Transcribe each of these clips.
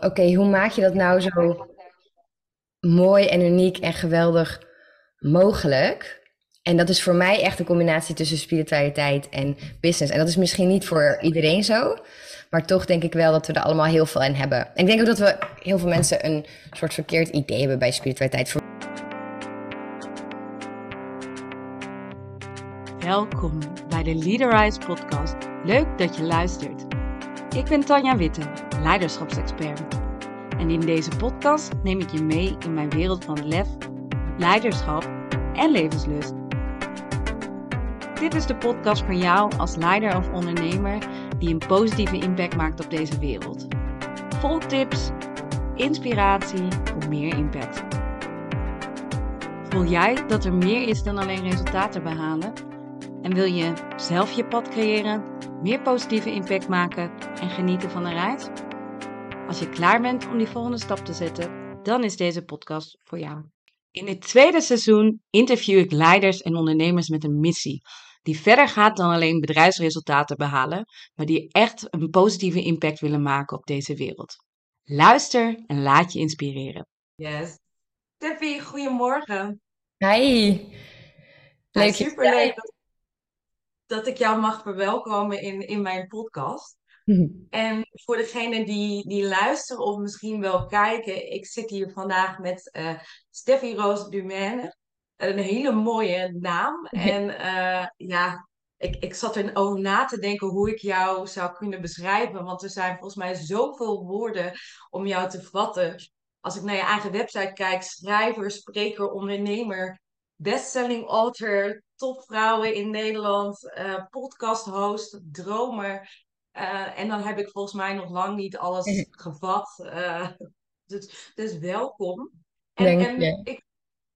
Oké, hoe maak je dat nou zo mooi en uniek en geweldig mogelijk? En dat is voor mij echt een combinatie tussen spiritualiteit en business. En dat is misschien niet voor iedereen zo. Maar toch denk ik wel dat we er allemaal heel veel in hebben. En ik denk ook dat we heel veel mensen een soort verkeerd idee hebben bij spiritualiteit. Welkom bij de Leaderize podcast. Leuk dat je luistert. Ik ben Tanja Witte, leiderschapsexpert. En in deze podcast neem ik je mee in mijn wereld van lef, leiderschap en levenslust. Dit is de podcast voor jou als leider of ondernemer die een positieve impact maakt op deze wereld. Vol tips, inspiratie voor meer impact. Voel jij dat er meer is dan alleen resultaten behalen? En wil je zelf je pad creëren, meer positieve impact maken en genieten van de reis? Als je klaar bent om die volgende stap te zetten, dan is deze podcast voor jou. In dit tweede seizoen interview ik leiders en ondernemers met een missie. Die verder gaat dan alleen bedrijfsresultaten behalen, maar die echt een positieve impact willen maken op deze wereld. Luister en laat je inspireren. Yes. Steffi, goedemorgen. Hi. Leuk. superleuk dat, dat ik jou mag verwelkomen in, in mijn podcast. En voor degenen die, die luisteren of misschien wel kijken, ik zit hier vandaag met uh, Steffi Roos Dumaine. Een hele mooie naam. En uh, ja, ik, ik zat erover na te denken hoe ik jou zou kunnen beschrijven. Want er zijn volgens mij zoveel woorden om jou te vatten. Als ik naar je eigen website kijk, schrijver, spreker, ondernemer, bestselling author, topvrouwen in Nederland, uh, podcast host, dromer. Uh, en dan heb ik volgens mij nog lang niet alles gevat. Uh, dus, dus welkom. En, Denk en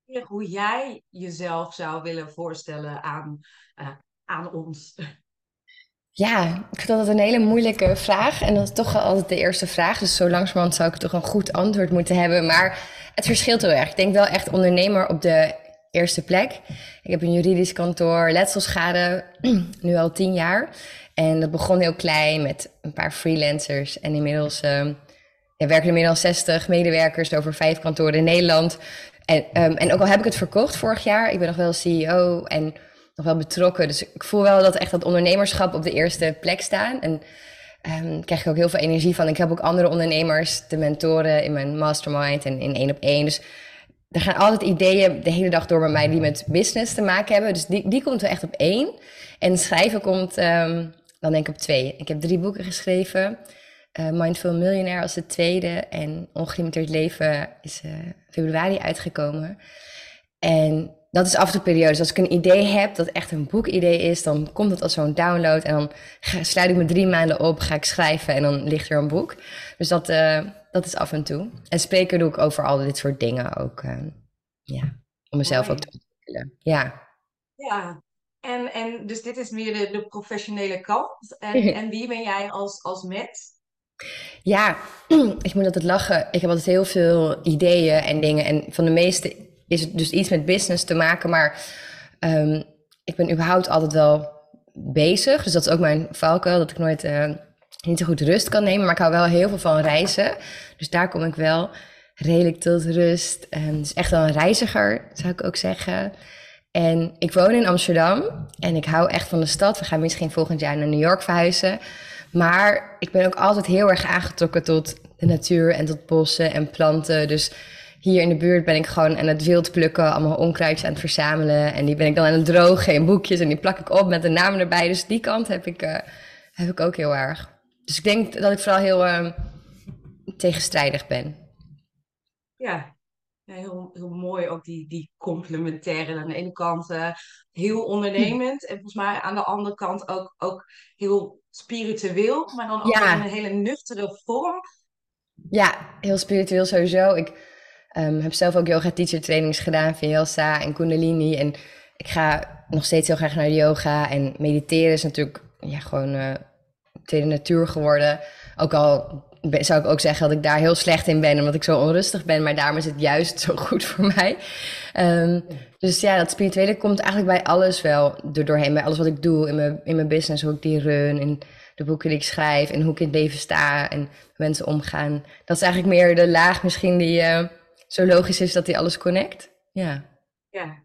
ik hoe jij jezelf zou willen voorstellen aan, aan ons. Ja, ik vind dat een hele moeilijke vraag. En dat is toch altijd de eerste vraag. Dus zo langzamerhand zou ik toch een goed antwoord moeten hebben. Maar het verschilt heel erg. Ik denk wel echt ondernemer op de eerste plek. Ik heb een juridisch kantoor, letselschade, nu al tien jaar. En dat begon heel klein met een paar freelancers. En inmiddels ja, werken er meer dan 60 medewerkers over vijf kantoren in Nederland. En, um, en ook al heb ik het verkocht vorig jaar, ik ben nog wel CEO en nog wel betrokken. Dus ik voel wel dat echt dat ondernemerschap op de eerste plek staan. En um, krijg ik ook heel veel energie van. Ik heb ook andere ondernemers, de mentoren in mijn mastermind en in één op één. Dus er gaan altijd ideeën de hele dag door bij mij die met business te maken hebben. Dus die, die komt er echt op één. En schrijven komt um, dan denk ik op twee. Ik heb drie boeken geschreven. Uh, Mindful Millionaire als de tweede. En Ongelimiteerd Leven is uh, februari uitgekomen. En dat is af toe periode. Dus als ik een idee heb dat echt een boekidee is, dan komt het als zo'n download. En dan sluit ik me drie maanden op, ga ik schrijven en dan ligt er een boek. Dus dat, uh, dat is af en toe. En spreken doe ik over al dit soort dingen ook. ja, om mezelf ook te ontwikkelen. Ja. Ja, en, en dus dit is meer de, de professionele kant. En, en wie ben jij als, als mens? Ja, ik moet altijd lachen. Ik heb altijd heel veel ideeën en dingen. En van de meeste is het dus iets met business te maken. Maar um, ik ben überhaupt altijd wel bezig. Dus dat is ook mijn valkuil. Dat ik nooit uh, niet zo goed rust kan nemen. Maar ik hou wel heel veel van reizen. Dus daar kom ik wel redelijk tot rust. Um, dus echt wel een reiziger, zou ik ook zeggen. En ik woon in Amsterdam. En ik hou echt van de stad. We gaan misschien volgend jaar naar New York verhuizen. Maar ik ben ook altijd heel erg aangetrokken tot de natuur en tot bossen en planten. Dus hier in de buurt ben ik gewoon aan het wild plukken, allemaal onkruidjes aan het verzamelen. En die ben ik dan aan het drogen in boekjes en die plak ik op met de namen erbij. Dus die kant heb ik, uh, heb ik ook heel erg. Dus ik denk dat ik vooral heel uh, tegenstrijdig ben. Ja, heel, heel mooi ook die, die complementaire. Aan de ene kant uh, heel ondernemend en volgens mij aan de andere kant ook, ook heel spiritueel, maar dan ook in een hele nuchtere vorm. Ja, heel spiritueel sowieso. Ik um, heb zelf ook yoga teacher trainings gedaan, Vinyasa en Kundalini. En ik ga nog steeds heel graag naar yoga. En mediteren is natuurlijk ja, gewoon uh, tweede natuur geworden. Ook al zou ik ook zeggen dat ik daar heel slecht in ben, omdat ik zo onrustig ben. Maar daarom is het juist zo goed voor mij. Um, dus ja, dat spirituele komt eigenlijk bij alles wel doorheen. Bij alles wat ik doe in mijn, in mijn business, hoe ik die run. En de boeken die ik schrijf en hoe ik in het leven sta en mensen omgaan. Dat is eigenlijk meer de laag misschien die uh, zo logisch is dat die alles connect. Ja. Ja,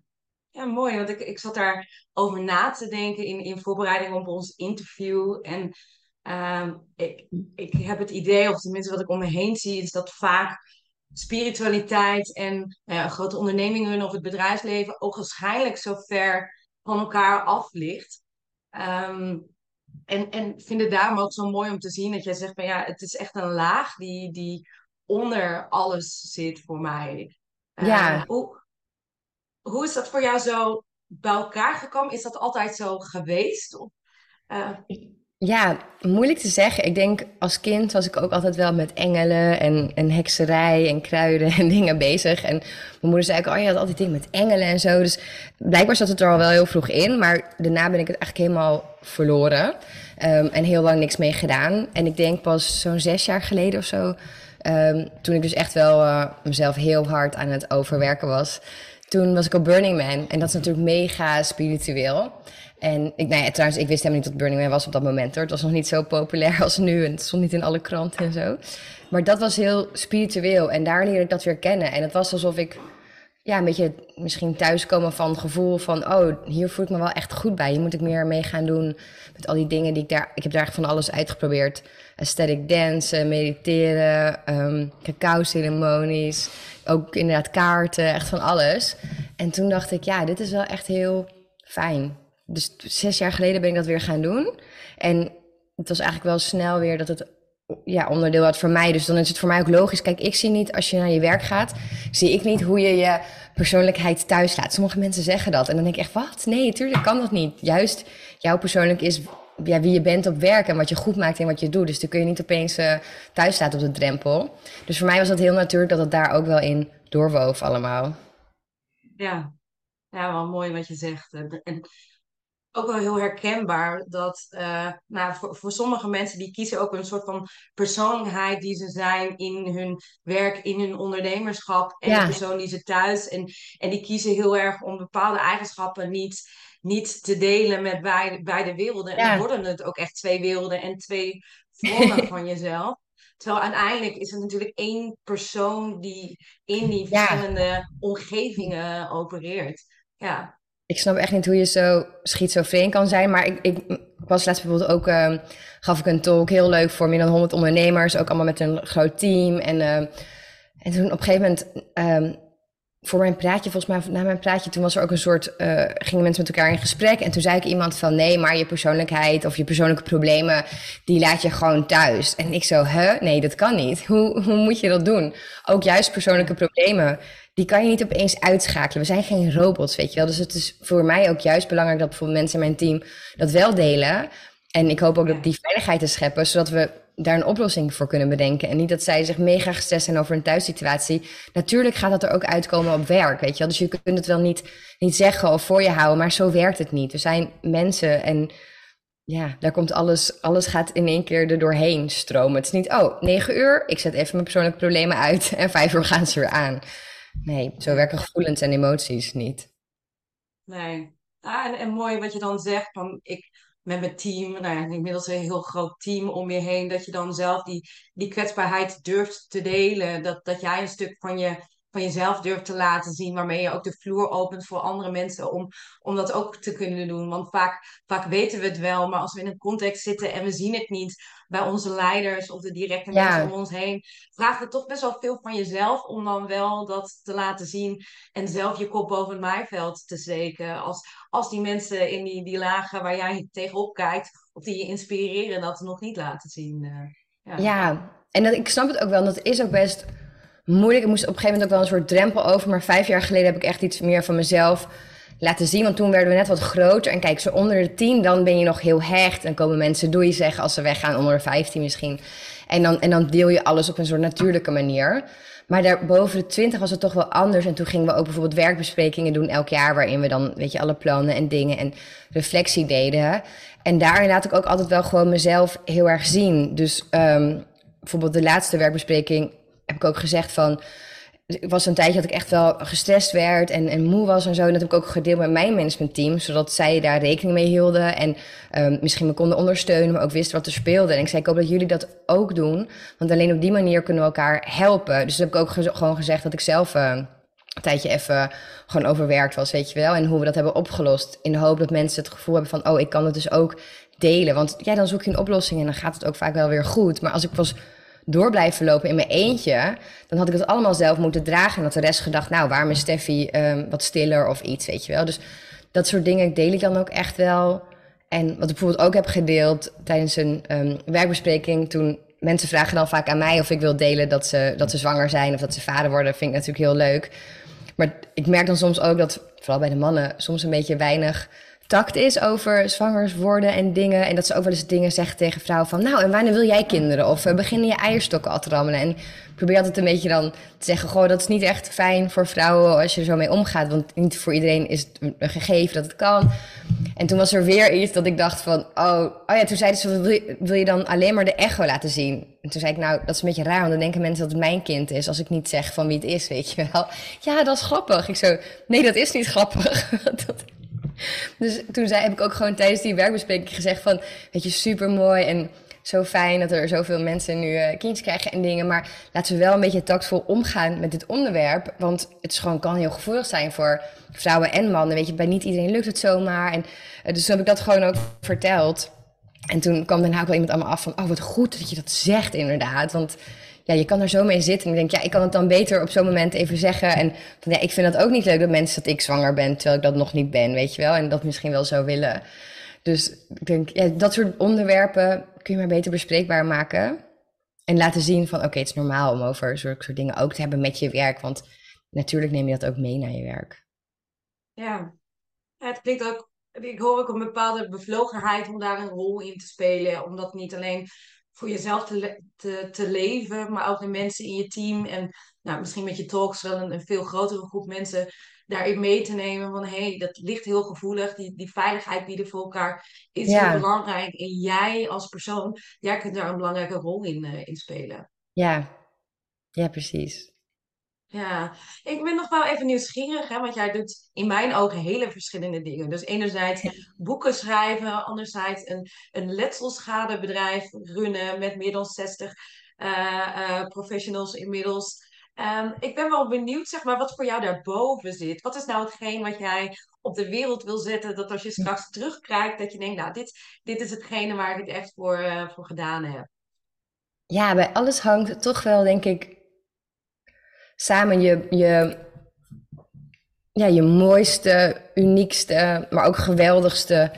ja mooi. Want ik, ik zat daar over na te denken in, in voorbereiding op ons interview. En uh, ik, ik heb het idee, of tenminste wat ik om me heen zie, is dat vaak spiritualiteit en nou ja, grote ondernemingen of het bedrijfsleven ook waarschijnlijk zo ver van elkaar af ligt. Um, en, en vind het daarom ook zo mooi om te zien dat jij zegt van ja, het is echt een laag die, die onder alles zit voor mij. Ja. Uh, hoe, hoe is dat voor jou zo bij elkaar gekomen? Is dat altijd zo geweest? Of, uh... Ja, moeilijk te zeggen. Ik denk als kind was ik ook altijd wel met engelen en, en hekserij en kruiden en dingen bezig. En mijn moeder zei ook, oh je had altijd dingen met engelen en zo. Dus blijkbaar zat het er al wel heel vroeg in. Maar daarna ben ik het eigenlijk helemaal verloren. Um, en heel lang niks mee gedaan. En ik denk pas zo'n zes jaar geleden of zo, um, toen ik dus echt wel uh, mezelf heel hard aan het overwerken was. Toen was ik op Burning Man. En dat is natuurlijk mega spiritueel. En ik, nou trouwens, ik wist helemaal niet dat Burning Man was op dat moment hoor. Het was nog niet zo populair als nu en het stond niet in alle kranten en zo. Maar dat was heel spiritueel en daar leerde ik dat weer kennen. En het was alsof ik ja, een beetje misschien thuiskomen van het gevoel van... oh, hier voel ik me wel echt goed bij. Hier moet ik meer mee gaan doen met al die dingen die ik daar... Ik heb daar van alles uitgeprobeerd. Aesthetic dansen, mediteren, um, cacao-ceremonies. Ook inderdaad kaarten, echt van alles. En toen dacht ik, ja, dit is wel echt heel fijn dus zes jaar geleden ben ik dat weer gaan doen. En het was eigenlijk wel snel weer dat het ja, onderdeel had voor mij. Dus dan is het voor mij ook logisch. Kijk, ik zie niet als je naar je werk gaat, zie ik niet hoe je je persoonlijkheid thuis laat. Sommige mensen zeggen dat. En dan denk ik echt, wat? Nee, natuurlijk kan dat niet. Juist jouw persoonlijk is ja, wie je bent op werk en wat je goed maakt en wat je doet. Dus dan kun je niet opeens uh, thuis op de drempel. Dus voor mij was dat heel natuurlijk dat het daar ook wel in doorwoof allemaal. Ja, ja wel mooi wat je zegt. En ook wel heel herkenbaar dat uh, nou, voor, voor sommige mensen die kiezen ook een soort van persoonlijkheid die ze zijn in hun werk, in hun ondernemerschap en de persoon die ze thuis. En, en die kiezen heel erg om bepaalde eigenschappen niet, niet te delen met beide, beide werelden. En dan worden het ook echt twee werelden en twee vormen van jezelf. Terwijl uiteindelijk is het natuurlijk één persoon die in die verschillende omgevingen opereert. Ja ik snap echt niet hoe je zo schizofreen kan zijn. Maar ik, ik, was laatst bijvoorbeeld ook, uh, gaf ik een talk, heel leuk voor meer dan 100 ondernemers. Ook allemaal met een groot team. En, uh, en toen op een gegeven moment, um, voor mijn praatje, volgens mij na mijn praatje, toen was er ook een soort, uh, gingen mensen met elkaar in gesprek. En toen zei ik iemand van, nee, maar je persoonlijkheid of je persoonlijke problemen, die laat je gewoon thuis. En ik zo, huh? Nee, dat kan niet. Hoe, hoe moet je dat doen? Ook juist persoonlijke problemen die kan je niet opeens uitschakelen. We zijn geen robots, weet je wel. Dus het is voor mij ook juist belangrijk dat bijvoorbeeld mensen in mijn team dat wel delen. En ik hoop ook dat die veiligheid te scheppen, zodat we daar een oplossing voor kunnen bedenken. En niet dat zij zich mega gestrest zijn over een thuissituatie. Natuurlijk gaat dat er ook uitkomen op werk, weet je wel. Dus je kunt het wel niet, niet zeggen of voor je houden, maar zo werkt het niet. We zijn mensen en ja, daar komt alles, alles gaat in één keer er doorheen stromen. Het is niet, oh, negen uur, ik zet even mijn persoonlijke problemen uit en vijf uur gaan ze weer aan. Nee, zo werken gevoelens en emoties niet. Nee. Ah, en, en mooi wat je dan zegt, van ik met mijn team, nou ja, inmiddels een heel groot team om je heen, dat je dan zelf die, die kwetsbaarheid durft te delen. Dat, dat jij een stuk van je van jezelf durft te laten zien, waarmee je ook de vloer opent voor andere mensen om, om dat ook te kunnen doen. Want vaak, vaak weten we het wel, maar als we in een context zitten en we zien het niet bij onze leiders of de directe mensen om ons heen, vraagt het toch best wel veel van jezelf om dan wel dat te laten zien en zelf je kop boven het maaiveld te steken. Als, als die mensen in die, die lagen waar jij tegenop kijkt, of die je inspireren, dat nog niet laten zien. Uh, ja. ja, en dat, ik snap het ook wel, dat is ook best moeilijk. Ik moest op een gegeven moment ook wel een soort drempel over. Maar vijf jaar geleden heb ik echt iets meer van mezelf laten zien. Want toen werden we net wat groter. En kijk, zo onder de tien, dan ben je nog heel hecht. En komen mensen doei zeggen als ze weggaan, onder de vijftien misschien. En dan, en dan deel je alles op een soort natuurlijke manier. Maar daar boven de twintig was het toch wel anders. En toen gingen we ook bijvoorbeeld werkbesprekingen doen elk jaar. Waarin we dan, weet je, alle plannen en dingen en reflectie deden. En daarin laat ik ook altijd wel gewoon mezelf heel erg zien. Dus um, bijvoorbeeld de laatste werkbespreking heb ik ook gezegd van... ik was een tijdje dat ik echt wel gestrest werd en, en moe was en zo. En dat heb ik ook gedeeld met mijn managementteam, zodat zij daar rekening mee hielden. En um, misschien me konden ondersteunen, maar ook wisten wat er speelde. En ik zei, ik hoop dat jullie dat ook doen. Want alleen op die manier kunnen we elkaar helpen. Dus dat heb ik ook gewoon gezegd dat ik zelf uh, een tijdje even gewoon overwerkt was, weet je wel. En hoe we dat hebben opgelost. In de hoop dat mensen het gevoel hebben van, oh, ik kan het dus ook delen. Want ja, dan zoek je een oplossing en dan gaat het ook vaak wel weer goed. Maar als ik was door blijven lopen in mijn eentje, dan had ik het allemaal zelf moeten dragen. En had de rest gedacht, nou, waarom is Steffi um, wat stiller of iets, weet je wel. Dus dat soort dingen deel ik dan ook echt wel. En wat ik bijvoorbeeld ook heb gedeeld tijdens een um, werkbespreking, toen mensen vragen dan vaak aan mij of ik wil delen dat ze, dat ze zwanger zijn of dat ze vader worden, vind ik natuurlijk heel leuk. Maar ik merk dan soms ook dat, vooral bij de mannen, soms een beetje weinig tact is over zwangers worden en dingen. En dat ze ook wel eens dingen zeggen tegen vrouwen van... nou, en wanneer wil jij kinderen? Of beginnen je eierstokken al te rammelen? En ik probeer altijd een beetje dan te zeggen... goh, dat is niet echt fijn voor vrouwen als je er zo mee omgaat. Want niet voor iedereen is het een gegeven dat het kan. En toen was er weer iets dat ik dacht van... oh, oh ja, toen zeiden ze, wil je, wil je dan alleen maar de echo laten zien? En toen zei ik, nou, dat is een beetje raar... want dan denken mensen dat het mijn kind is... als ik niet zeg van wie het is, weet je wel. Ja, dat is grappig. Ik zo, nee, dat is niet grappig. dat, dus toen zei, heb ik ook gewoon tijdens die werkbespreking gezegd van... weet je, super mooi en zo fijn dat er zoveel mensen nu uh, kindjes krijgen en dingen. Maar laten we wel een beetje tactvol omgaan met dit onderwerp. Want het is gewoon, kan heel gevoelig zijn voor vrouwen en mannen. Weet je, bij niet iedereen lukt het zomaar. En, uh, dus toen heb ik dat gewoon ook verteld. En toen kwam daarna ook wel iemand allemaal af van... oh, wat goed dat je dat zegt inderdaad. Want ja, je kan er zo mee zitten. En ik denk, ja, ik kan het dan beter op zo'n moment even zeggen. En van, ja, ik vind dat ook niet leuk dat mensen dat ik zwanger ben, terwijl ik dat nog niet ben, weet je wel. En dat misschien wel zou willen. Dus ik denk, ja, dat soort onderwerpen kun je maar beter bespreekbaar maken. En laten zien van, oké, het is normaal om over zulke soort dingen ook te hebben met je werk. Want natuurlijk neem je dat ook mee naar je werk. Ja, het klinkt ook, ik hoor ook een bepaalde bevlogenheid om daar een rol in te spelen. Omdat niet alleen voor jezelf te, te, te leven, maar ook de mensen in je team. En nou, misschien met je talks wel een, een veel grotere groep mensen daarin mee te nemen. Van hé, hey, dat ligt heel gevoelig. Die, die veiligheid bieden voor elkaar is heel belangrijk. En jij als persoon, jij kunt daar een belangrijke rol in, uh, in spelen. Ja, ja, precies. Ja, ik ben nog wel even nieuwsgierig, hè, want jij doet in mijn ogen hele verschillende dingen. Dus enerzijds boeken schrijven, anderzijds een, een letselschadebedrijf runnen met meer dan 60 uh, uh, professionals inmiddels. Um, ik ben wel benieuwd, zeg maar, wat voor jou daarboven zit. Wat is nou hetgeen wat jij op de wereld wil zetten, dat als je straks terugkijkt, dat je denkt, nou, dit, dit is hetgene waar ik het echt voor, uh, voor gedaan heb. Ja, bij alles hangt toch wel, denk ik, samen je, je, ja, je mooiste, uniekste, maar ook geweldigste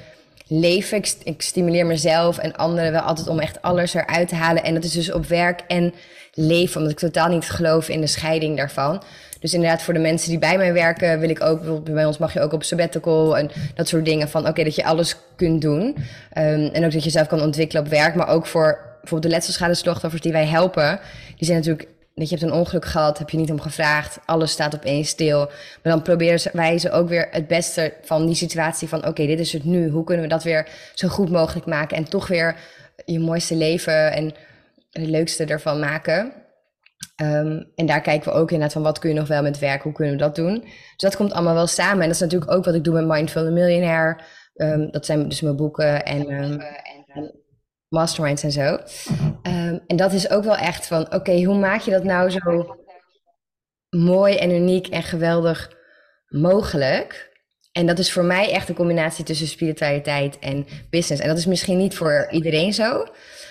leven. Ik, stimuleer mezelf en anderen wel altijd om echt alles eruit te halen. En dat is dus op werk en leven, omdat ik totaal niet geloof in de scheiding daarvan. Dus inderdaad, voor de mensen die bij mij werken, wil ik ook, bij ons mag je ook op sabbatical en dat soort dingen. Van oké, dat je alles kunt doen. Um, en ook dat je zelf kan ontwikkelen op werk. Maar ook voor bijvoorbeeld de letselschade die wij helpen. Die zijn natuurlijk dat je hebt een ongeluk gehad, heb je niet om gevraagd, alles staat opeens stil. Maar dan proberen wij ze ook weer het beste van die situatie van oké, dit is het nu. Hoe kunnen we dat weer zo goed mogelijk maken en toch weer je mooiste leven en het leukste ervan maken. Um, en daar kijken we ook inderdaad van wat kun je nog wel met werk, hoe kunnen we dat doen. Dus dat komt allemaal wel samen. En dat is natuurlijk ook wat ik doe met Mindful Millionaire. Um, dat zijn dus mijn boeken en, um, masterminds en zo. Um, en dat is ook wel echt van, oké, hoe maak je dat nou zo mooi en uniek en geweldig mogelijk? En dat is voor mij echt een combinatie tussen spiritualiteit en business. En dat is misschien niet voor iedereen zo,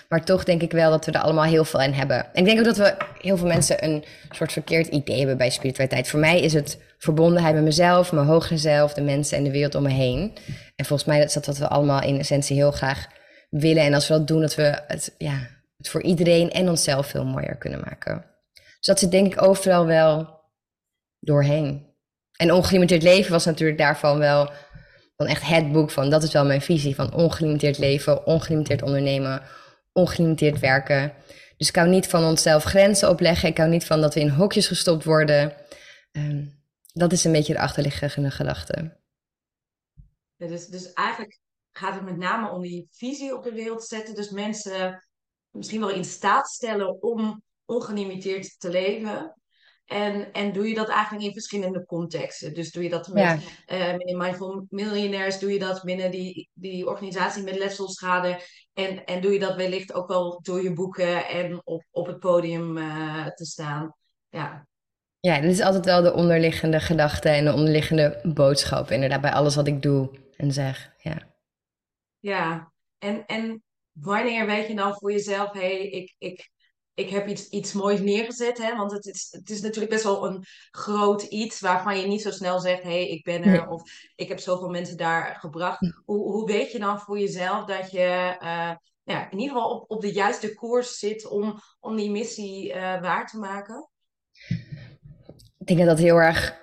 maar toch denk ik wel dat we er allemaal heel veel in hebben. En ik denk ook dat we heel veel mensen een soort verkeerd idee hebben bij spiritualiteit. Voor mij is het verbondenheid met mezelf, mijn hogere zelf, de mensen en de wereld om me heen. En volgens mij is dat wat we allemaal in essentie heel graag willen. En als we dat doen, dat we het, ja, het voor iedereen en onszelf veel mooier kunnen maken. Dus dat zit denk ik overal wel doorheen. En ongelimiteerd leven was natuurlijk daarvan wel dan echt het boek van, dat is wel mijn visie van ongelimiteerd leven, ongelimiteerd ondernemen, ongelimiteerd werken. Dus ik hou niet van onszelf grenzen opleggen. Ik hou niet van dat we in hokjes gestopt worden. Um, dat is een beetje de achterliggende gedachte. Dus, dus eigenlijk gaat het met name om die visie op de wereld zetten. Dus mensen misschien wel in staat stellen om ongelimiteerd te leven. En, en doe je dat eigenlijk in verschillende contexten. Dus doe je dat met, Ja. uh, Mindful Millionaires, doe je dat binnen die, die organisatie met letselschade. En, en doe je dat wellicht ook wel door je boeken en op, op het podium uh, te staan. Ja. Ja, dit is altijd wel de onderliggende gedachte en de onderliggende boodschap, inderdaad, bij alles wat ik doe en zeg. Ja, ja. En, en wanneer weet je dan voor jezelf, hé, hey, ik, ik, ik heb iets, iets moois neergezet. Hè? Want het is, het is natuurlijk best wel een groot iets waarvan je niet zo snel zegt: hé, hey, ik ben er. Of ik heb zoveel mensen daar gebracht. Hoe, hoe weet je dan voor jezelf dat je uh, ja, in ieder geval op, op de juiste koers zit om, om die missie uh, waar te maken? Ik denk dat dat heel erg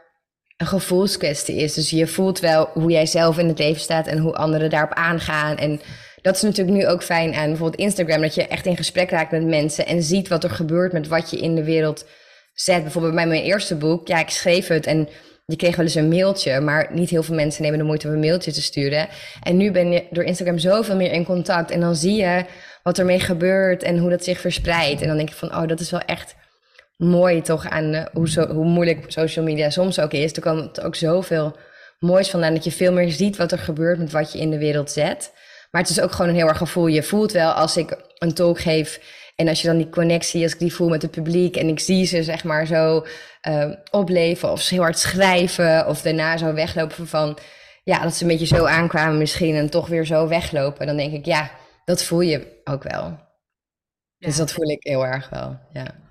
een gevoelskwestie is. Dus je voelt wel hoe jij zelf in het leven staat en hoe anderen daarop aangaan. En dat is natuurlijk nu ook fijn aan bijvoorbeeld Instagram, dat je echt in gesprek raakt met mensen en ziet wat er gebeurt met wat je in de wereld zet. Bijvoorbeeld bij mijn eerste boek, ja, ik schreef het en je kreeg wel eens een mailtje, maar niet heel veel mensen nemen de moeite om een mailtje te sturen. En nu ben je door Instagram zoveel meer in contact en dan zie je wat ermee gebeurt en hoe dat zich verspreidt. En dan denk ik van, oh, dat is wel echt mooi toch aan uh, hoe, zo, hoe moeilijk social media soms ook is. Er komt ook zoveel moois vandaan dat je veel meer ziet wat er gebeurt met wat je in de wereld zet. Maar het is ook gewoon een heel erg gevoel. Je voelt wel als ik een talk geef en als je dan die connectie, als ik die voel met het publiek en ik zie ze zeg maar zo uh, opleven of ze heel hard schrijven of daarna zo weglopen van, ja, dat ze een beetje zo aankwamen misschien en toch weer zo weglopen. Dan denk ik, ja, dat voel je ook wel. Ja. Dus dat voel ik heel erg wel, ja.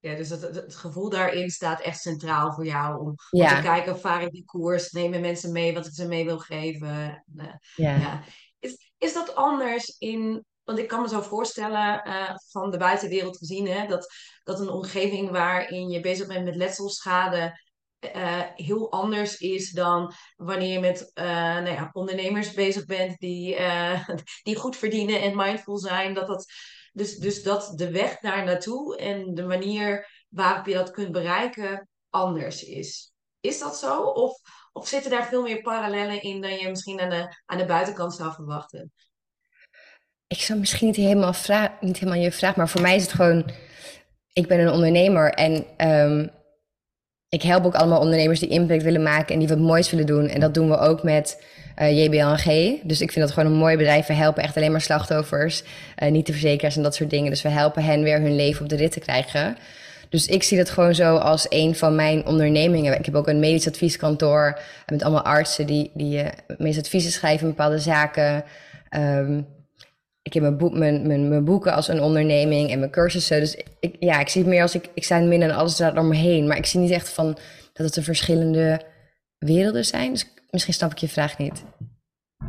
Ja, dus het, het, gevoel daarin staat echt centraal voor jou. Om, ja. om te kijken, vaar ik die koers? Nemen mensen mee wat ik ze mee wil geven? Uh, ja. ja. Is, is dat anders in... Want ik kan me zo voorstellen, uh, van de buitenwereld gezien... Hè, dat, dat een omgeving waarin je bezig bent met letselschade... Uh, heel anders is dan wanneer je met nou ja, ondernemers bezig bent... Die, die goed verdienen en mindful zijn. Dat dat dus, dus dat de weg daar naartoe en de manier waarop je dat kunt bereiken anders is. Is dat zo? Of, of zitten daar veel meer parallellen in dan je misschien aan de, aan de buitenkant zou verwachten? Ik zou misschien niet helemaal, vraag, niet helemaal je vraag, maar voor mij is het gewoon... Ik ben een ondernemer en um, ik help ook allemaal ondernemers die impact willen maken en die wat moois willen doen. En dat doen we ook met uh, JBLNG. Dus ik vind dat gewoon een mooi bedrijf. We helpen echt alleen maar slachtoffers, uh, niet de verzekeraars en dat soort dingen. Dus we helpen hen weer hun leven op de rit te krijgen. Dus ik zie dat gewoon zo als een van mijn ondernemingen. Ik heb ook een medisch advieskantoor met allemaal artsen die, die uh, medisch adviezen schrijven in bepaalde zaken. Um, ik heb mijn, boek, mijn, mijn, mijn, boeken als een onderneming en mijn cursussen. Dus ik, ja, ik zie het meer als ik, ik sta in het midden en alles daar om me heen. Maar ik zie niet echt van dat het een verschillende werelden zijn. Dus misschien snap ik je vraag niet.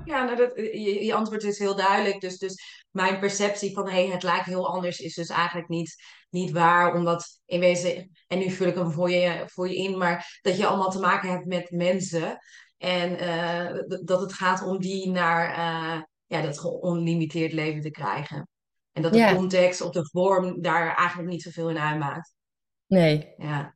Ja, nou dat, je, je antwoord is heel duidelijk. Dus, dus mijn perceptie van hey, het lijkt heel anders is dus eigenlijk niet, niet waar. Omdat in wezen, en nu vul ik hem voor je, voor je in, maar dat je allemaal te maken hebt met mensen. En uh, dat het gaat om die naar uh, ja, dat onlimiteerd leven te krijgen. En dat de ja. context of de vorm daar eigenlijk niet zoveel in uitmaakt. Nee. Ja.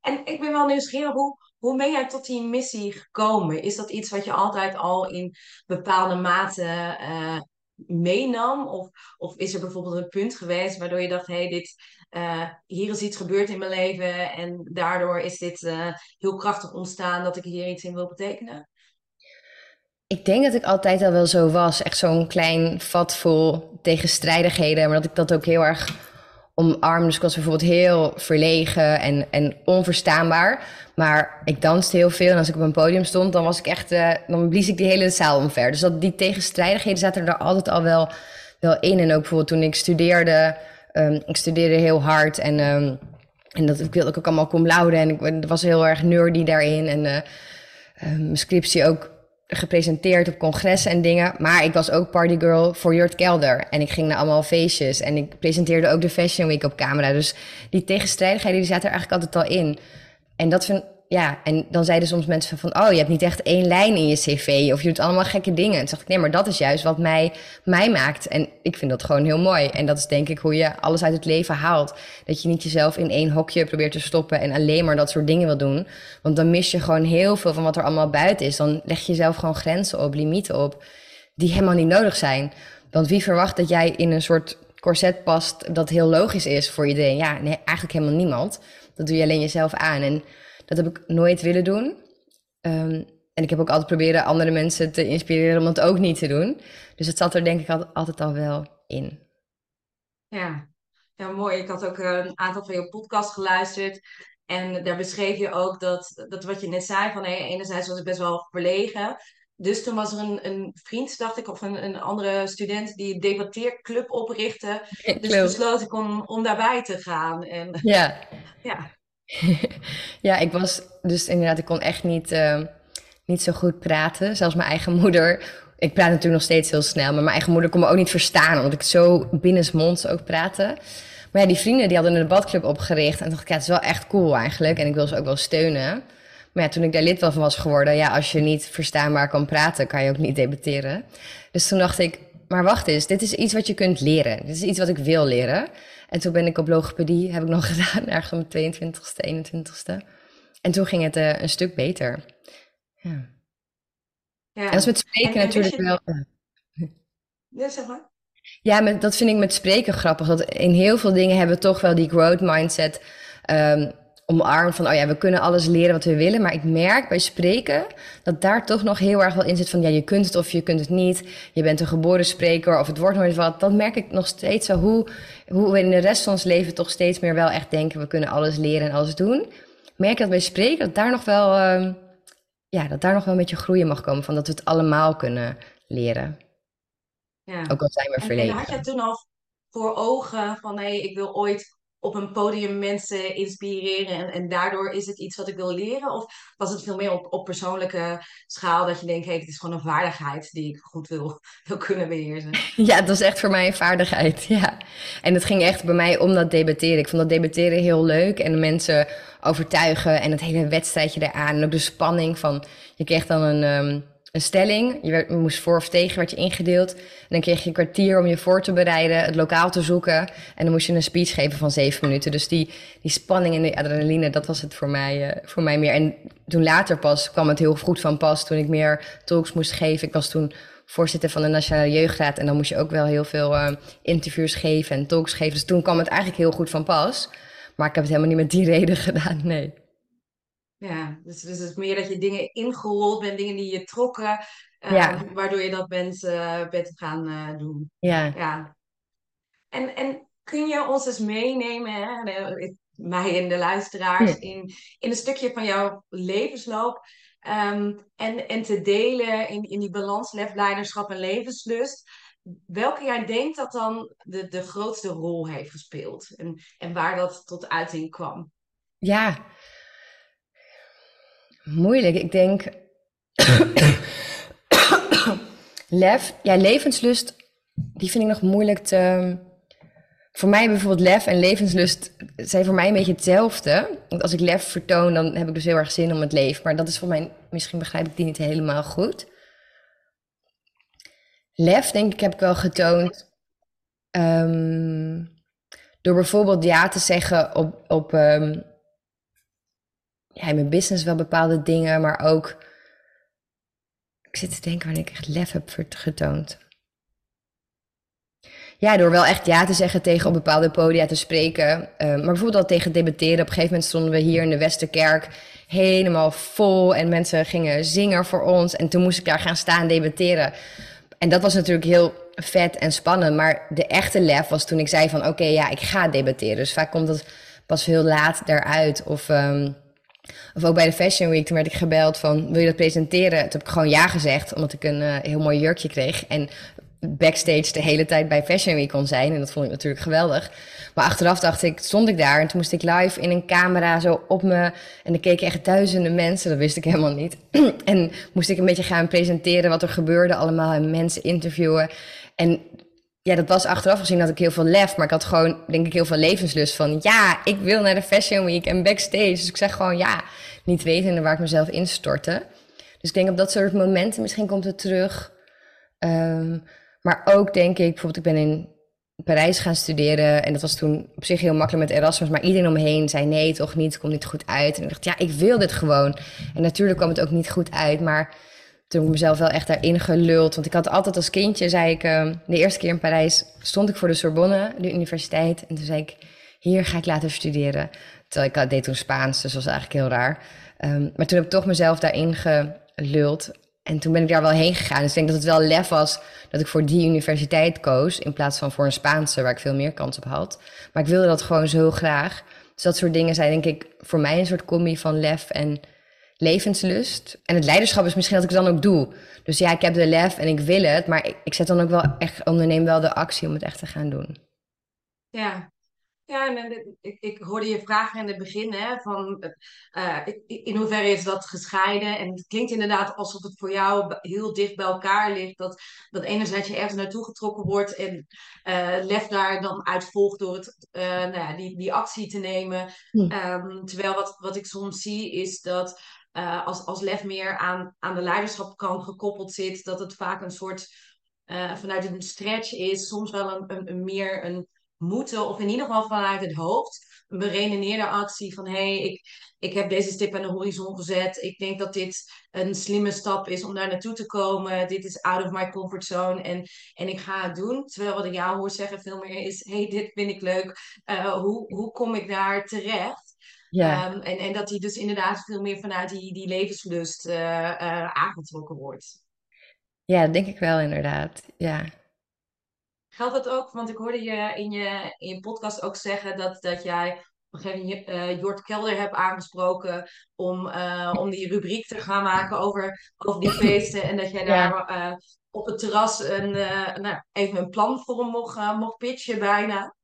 En ik ben wel nieuwsgierig, hoe, hoe ben jij tot die missie gekomen? Is dat iets wat je altijd al in bepaalde mate uh, meenam? Of, of is er bijvoorbeeld een punt geweest waardoor je dacht, hé, hey, dit, uh, hier is iets gebeurd in mijn leven en daardoor is dit uh, heel krachtig ontstaan dat ik hier iets in wil betekenen? Ik denk dat ik altijd al wel zo was. Echt zo'n klein vat vol tegenstrijdigheden. Maar dat ik dat ook heel erg omarmde. Dus ik was bijvoorbeeld heel verlegen en, en onverstaanbaar. Maar ik danste heel veel. En als ik op een podium stond, dan was ik echt... Uh, dan blies ik die hele zaal omver. Dus dat, die tegenstrijdigheden zaten er altijd al wel, wel in. En ook bijvoorbeeld toen ik studeerde... Um, ik studeerde heel hard en... Um, en dat ik wilde ook allemaal cum laude. En ik was heel erg nerdy daarin. En uh, uh, mijn scriptie ook gepresenteerd op congressen en dingen. Maar ik was ook partygirl voor Jurt Kelder. En ik ging naar allemaal feestjes. En ik presenteerde ook de Fashion Week op camera. Dus die tegenstrijdigheden die zaten er eigenlijk altijd al in. En dat vind ja, en dan zeiden soms mensen van, oh, je hebt niet echt één lijn in je cv of je doet allemaal gekke dingen. En toen dacht ik, nee, maar dat is juist wat mij, mij maakt. En ik vind dat gewoon heel mooi. En dat is denk ik hoe je alles uit het leven haalt. Dat je niet jezelf in één hokje probeert te stoppen en alleen maar dat soort dingen wil doen. Want dan mis je gewoon heel veel van wat er allemaal buiten is. Dan leg je jezelf gewoon grenzen op, limieten op, die helemaal niet nodig zijn. Want wie verwacht dat jij in een soort corset past dat heel logisch is voor iedereen. Ja, nee, eigenlijk helemaal niemand. Dat doe je alleen jezelf aan. En dat heb ik nooit willen doen. Ehm, en ik heb ook altijd proberen andere mensen te inspireren om het ook niet te doen. Dus het zat er denk ik altijd al wel in. Ja, ja mooi. Ik had ook eh, een aantal van je podcast geluisterd. En daar beschreef je ook dat, dat wat je net zei, van hey, enerzijds was ik best wel verlegen. Dus toen was er een, een vriend, dacht ik, of een, een andere student die een debatteerclub oprichtte. dus besloot ik om, om daarbij te gaan. En, ja. ja. ja, ik was dus inderdaad, ik kon echt niet, uh, niet zo goed praten. Zelfs mijn eigen moeder. Ik praat natuurlijk nog steeds heel snel, maar mijn eigen moeder kon me ook niet verstaan, omdat ik zo binnensmonds ook praatte. Maar ja, die vrienden die hadden een debatclub opgericht. En dacht ik, ja, het is wel echt cool eigenlijk. En ik wil ze ook wel steunen. Maar ja, toen ik daar lid van was geworden, ja, als je niet verstaanbaar kan praten, kan je ook niet debatteren. Dus toen dacht ik, maar wacht eens, dit is iets wat je kunt leren. Dit is iets wat ik wil leren. En toen ben ik op logopedie, heb ik nog gedaan, ergens om de 22ste, 21ste. En toen ging het uh, een stuk beter. Ja. ja. En dat is met spreken natuurlijk wel. Ja, zeg maar. Ja, met, dat vind ik met spreken grappig. Dat in heel veel dingen hebben we toch wel die growth mindset um, omarmd. Van, oh ja, we kunnen alles leren wat we willen. Maar ik merk bij spreken dat daar toch nog heel erg wel in zit van... ja, je kunt het of je kunt het niet. Je bent een geboren spreker of het wordt nooit wat. Dat merk ik nog steeds zo. Hoe, hoe we in de rest van ons leven toch steeds meer wel echt denken... we kunnen alles leren en alles doen. Merk dat bij spreken dat daar nog wel... Um, ja, dat daar nog wel een beetje groeien mag komen. Van dat we het allemaal kunnen leren. Ja. Ook al zijn we verleden. En had je toen al voor ogen van hé, hey, ik wil ooit op een podium mensen inspireren en, en daardoor is het iets wat ik wil leren? Of was het veel meer op, op persoonlijke schaal dat je denkt, hey, het is gewoon een vaardigheid die ik goed wil, wil kunnen beheersen? Ja, dat was echt voor mij een vaardigheid, ja. En het ging echt bij mij om dat debatteren. Ik vond dat debatteren heel leuk en mensen overtuigen en het hele wedstrijdje eraan. En ook de spanning van, je kreeg dan een... Um, een stelling. Je, werd, moest voor of tegen, werd je ingedeeld. En dan kreeg je een kwartier om je voor te bereiden, het lokaal te zoeken. En dan moest je een speech geven van zeven minuten. Dus die, die spanning en die adrenaline, dat was het voor mij, uh, voor mij meer. En toen later pas kwam het heel goed van pas, toen ik meer talks moest geven. Ik was toen voorzitter van de Nationale Jeugdraad. En dan moest je ook wel heel veel uh, interviews geven en talks geven. Dus toen kwam het eigenlijk heel goed van pas. Maar ik heb het helemaal niet met die reden gedaan, nee. Ja, dus, dus het is meer dat je dingen ingerold bent, dingen die je trokken, uh, waardoor je dat bent, uh, bent gaan uh, doen. Ja. ja. En, en kun je ons eens meenemen, hè, mij en de luisteraars, in, in een stukje van jouw levensloop um, en, en te delen in, in die balans leiderschap en levenslust? Welke jij denkt dat dan de, de grootste rol heeft gespeeld en, en waar dat tot uiting kwam? Ja, Moeilijk. Ik denk. lef. Ja, levenslust. Die vind ik nog moeilijk te. Voor mij bijvoorbeeld lef en levenslust zijn voor mij een beetje hetzelfde. Want als ik lef vertoon, dan heb ik dus heel erg zin om het leven. Maar dat is voor mij, misschien begrijp ik die niet helemaal goed. Lef, denk ik, heb ik wel getoond. Um, door bijvoorbeeld ja te zeggen op, op um, ja, in mijn business wel bepaalde dingen, maar ook. Ik zit te denken wanneer ik echt lef heb getoond. Ja, door wel echt ja te zeggen tegen op bepaalde podia te spreken. Uh, maar bijvoorbeeld al tegen debatteren. Op een gegeven moment stonden we hier in de Westerkerk helemaal vol. En mensen gingen zingen voor ons. En toen moest ik daar gaan staan debatteren. En dat was natuurlijk heel vet en spannend. Maar de echte lef was toen ik zei van oké, ja, ik ga debatteren. Dus vaak komt dat pas heel laat daaruit. Of um, of ook bij de Fashion Week, toen werd ik gebeld van, wil je dat presenteren? Toen heb ik gewoon ja gezegd, omdat ik een uh, heel mooi jurkje kreeg. En backstage de hele tijd bij Fashion Week kon zijn. En dat vond ik natuurlijk geweldig. Maar achteraf dacht ik, stond ik daar en toen moest ik live in een camera zo op me. En dan keken echt duizenden mensen, dat wist ik helemaal niet. en moest ik een beetje gaan presenteren wat er gebeurde allemaal en mensen interviewen. En ja, dat was achteraf gezien dat ik heel veel lef, maar ik had gewoon, denk ik, heel veel levenslust van, ja, ik wil naar de Fashion Week en backstage. Dus ik zeg gewoon ja, niet wetende waar ik mezelf instortte. Dus ik denk op dat soort momenten, misschien komt het terug. Um, maar ook denk ik, bijvoorbeeld, ik ben in Parijs gaan studeren en dat was toen op zich heel makkelijk met Erasmus, maar iedereen om me heen zei nee, toch niet, komt niet goed uit. En ik dacht, ja, ik wil dit gewoon. En natuurlijk kwam het ook niet goed uit, maar toen ik mezelf wel echt daarin geluld. Want ik had altijd als kindje, zei ik, uh, de eerste keer in Parijs stond ik voor de Sorbonne, de universiteit. En toen zei ik, hier ga ik later studeren. Terwijl ik deed toen Spaans, dus dat was eigenlijk heel raar. Um, maar toen heb ik toch mezelf daarin geluld. En toen ben ik daar wel heen gegaan. Dus ik denk dat het wel lef was dat ik voor die universiteit koos. In plaats van voor een Spaanse, waar ik veel meer kans op had. Maar ik wilde dat gewoon zo graag. Dus dat soort dingen zijn denk ik voor mij een soort combi van lef en levenslust. En het leiderschap is misschien dat ik het dan ook doe. Dus ja, ik heb de lef en ik wil het. Maar ik, ik zet dan ook wel echt, onderneem wel de actie om het echt te gaan doen. Ja, ja, en ik, ik hoorde je vragen in het begin, hè, van uh, in hoeverre is dat gescheiden? En het klinkt inderdaad alsof het voor jou heel dicht bij elkaar ligt. Dat, dat enerzijds je ergens naartoe getrokken wordt en uh, lef daar dan uit volgt door het, uh, nou ja, die, die actie te nemen. Hm. Um, terwijl wat, wat ik soms zie is dat als, als lef meer aan, aan de leiderschapkant gekoppeld zit, dat het vaak een soort vanuit een stretch is, soms wel een, een, meer een moeten, of in ieder geval vanuit het hoofd, een beredeneerde actie van hé, hey, ik, ik heb deze stip aan de horizon gezet. Ik denk dat dit een slimme stap is om daar naartoe te komen. Dit is out of my comfort zone en, en ik ga het doen. Terwijl wat ik jou hoor zeggen veel meer is, hey, dit vind ik leuk. Uh, hoe, hoe kom ik daar terecht? Ja. Um, en, en dat hij dus inderdaad veel meer vanuit die, die levenslust uh, uh, aangetrokken wordt. Ja, dat denk ik wel inderdaad. Ja. Geldt dat ook? Want ik hoorde je in je, in je podcast ook zeggen dat, dat jij op een gegeven moment uh, Jort Kelder hebt aangesproken om, uh, om die rubriek te gaan maken over, over die feesten. En dat jij daar uh, op het terras een, nou, even een plan voor hem mocht, mocht pitchen bijna.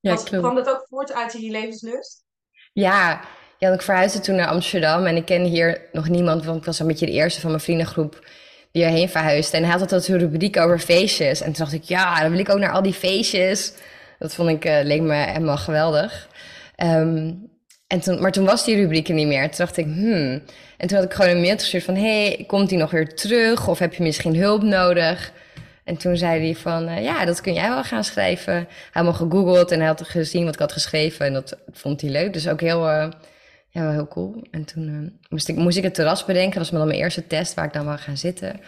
Ja, Was, kwam dat ook voort uit die levenslust? Ja, ja, ik verhuisde toen naar Amsterdam en ik ken hier nog niemand, want ik was een beetje de eerste van mijn vriendengroep die erheen verhuisde. En hij had altijd een rubriek over feestjes. En toen dacht ik, ja, dan wil ik ook naar al die feestjes. Dat vond ik, uh, leek me helemaal geweldig. Um, en toen, maar toen was die rubriek er niet meer. Toen dacht ik, hmm. En toen had ik gewoon een mail gestuurd van... hey, komt hij nog weer terug? Of heb je misschien hulp nodig? En toen zei hij van, uh, ja, dat kun jij wel gaan schrijven. Hij had me gegoogeld en hij had gezien wat ik had geschreven. En dat vond hij leuk. Dus ook heel... Uh, ja, heel cool. En toen uh, moest, ik, moest ik het terras bedenken. Dat was dan mijn eerste test waar ik dan wel gaan zitten.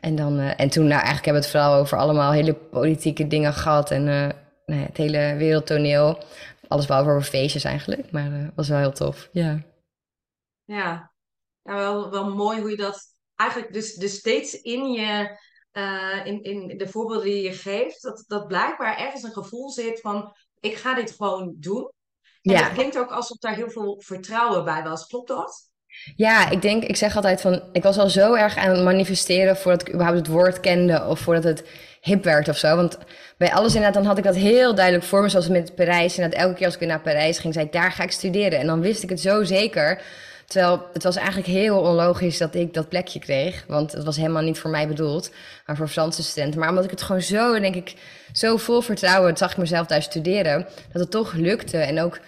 En, dan, en toen, nou, eigenlijk hebben we het vooral over allemaal hele politieke dingen gehad. En nou ja, het hele wereldtoneel. Alles behalve over feestjes eigenlijk. Maar het was wel heel tof, ja. Ja, ja wel, wel mooi hoe je dat eigenlijk dus, dus steeds in je... in, in de voorbeelden die je geeft, dat, dat blijkbaar ergens een gevoel zit van... ik ga dit gewoon doen. En ja. het klinkt ook alsof daar heel veel vertrouwen bij was. Klopt dat? Ja, ik denk, ik zeg altijd van, ik was al zo erg aan het manifesteren voordat ik überhaupt het woord kende of voordat het hip werd of zo. Want bij alles inderdaad, dan had ik dat heel duidelijk voor me, zoals met Parijs. En dat elke keer als ik weer naar Parijs ging, zei ik, daar ga ik studeren. En dan wist ik het zo zeker. Terwijl het was eigenlijk heel onlogisch dat ik dat plekje kreeg. Want het was helemaal niet voor mij bedoeld, maar voor Franse studenten. Maar omdat ik het gewoon zo, denk ik, zo vol vertrouwen, zag ik mezelf daar studeren, dat het toch lukte. En ook,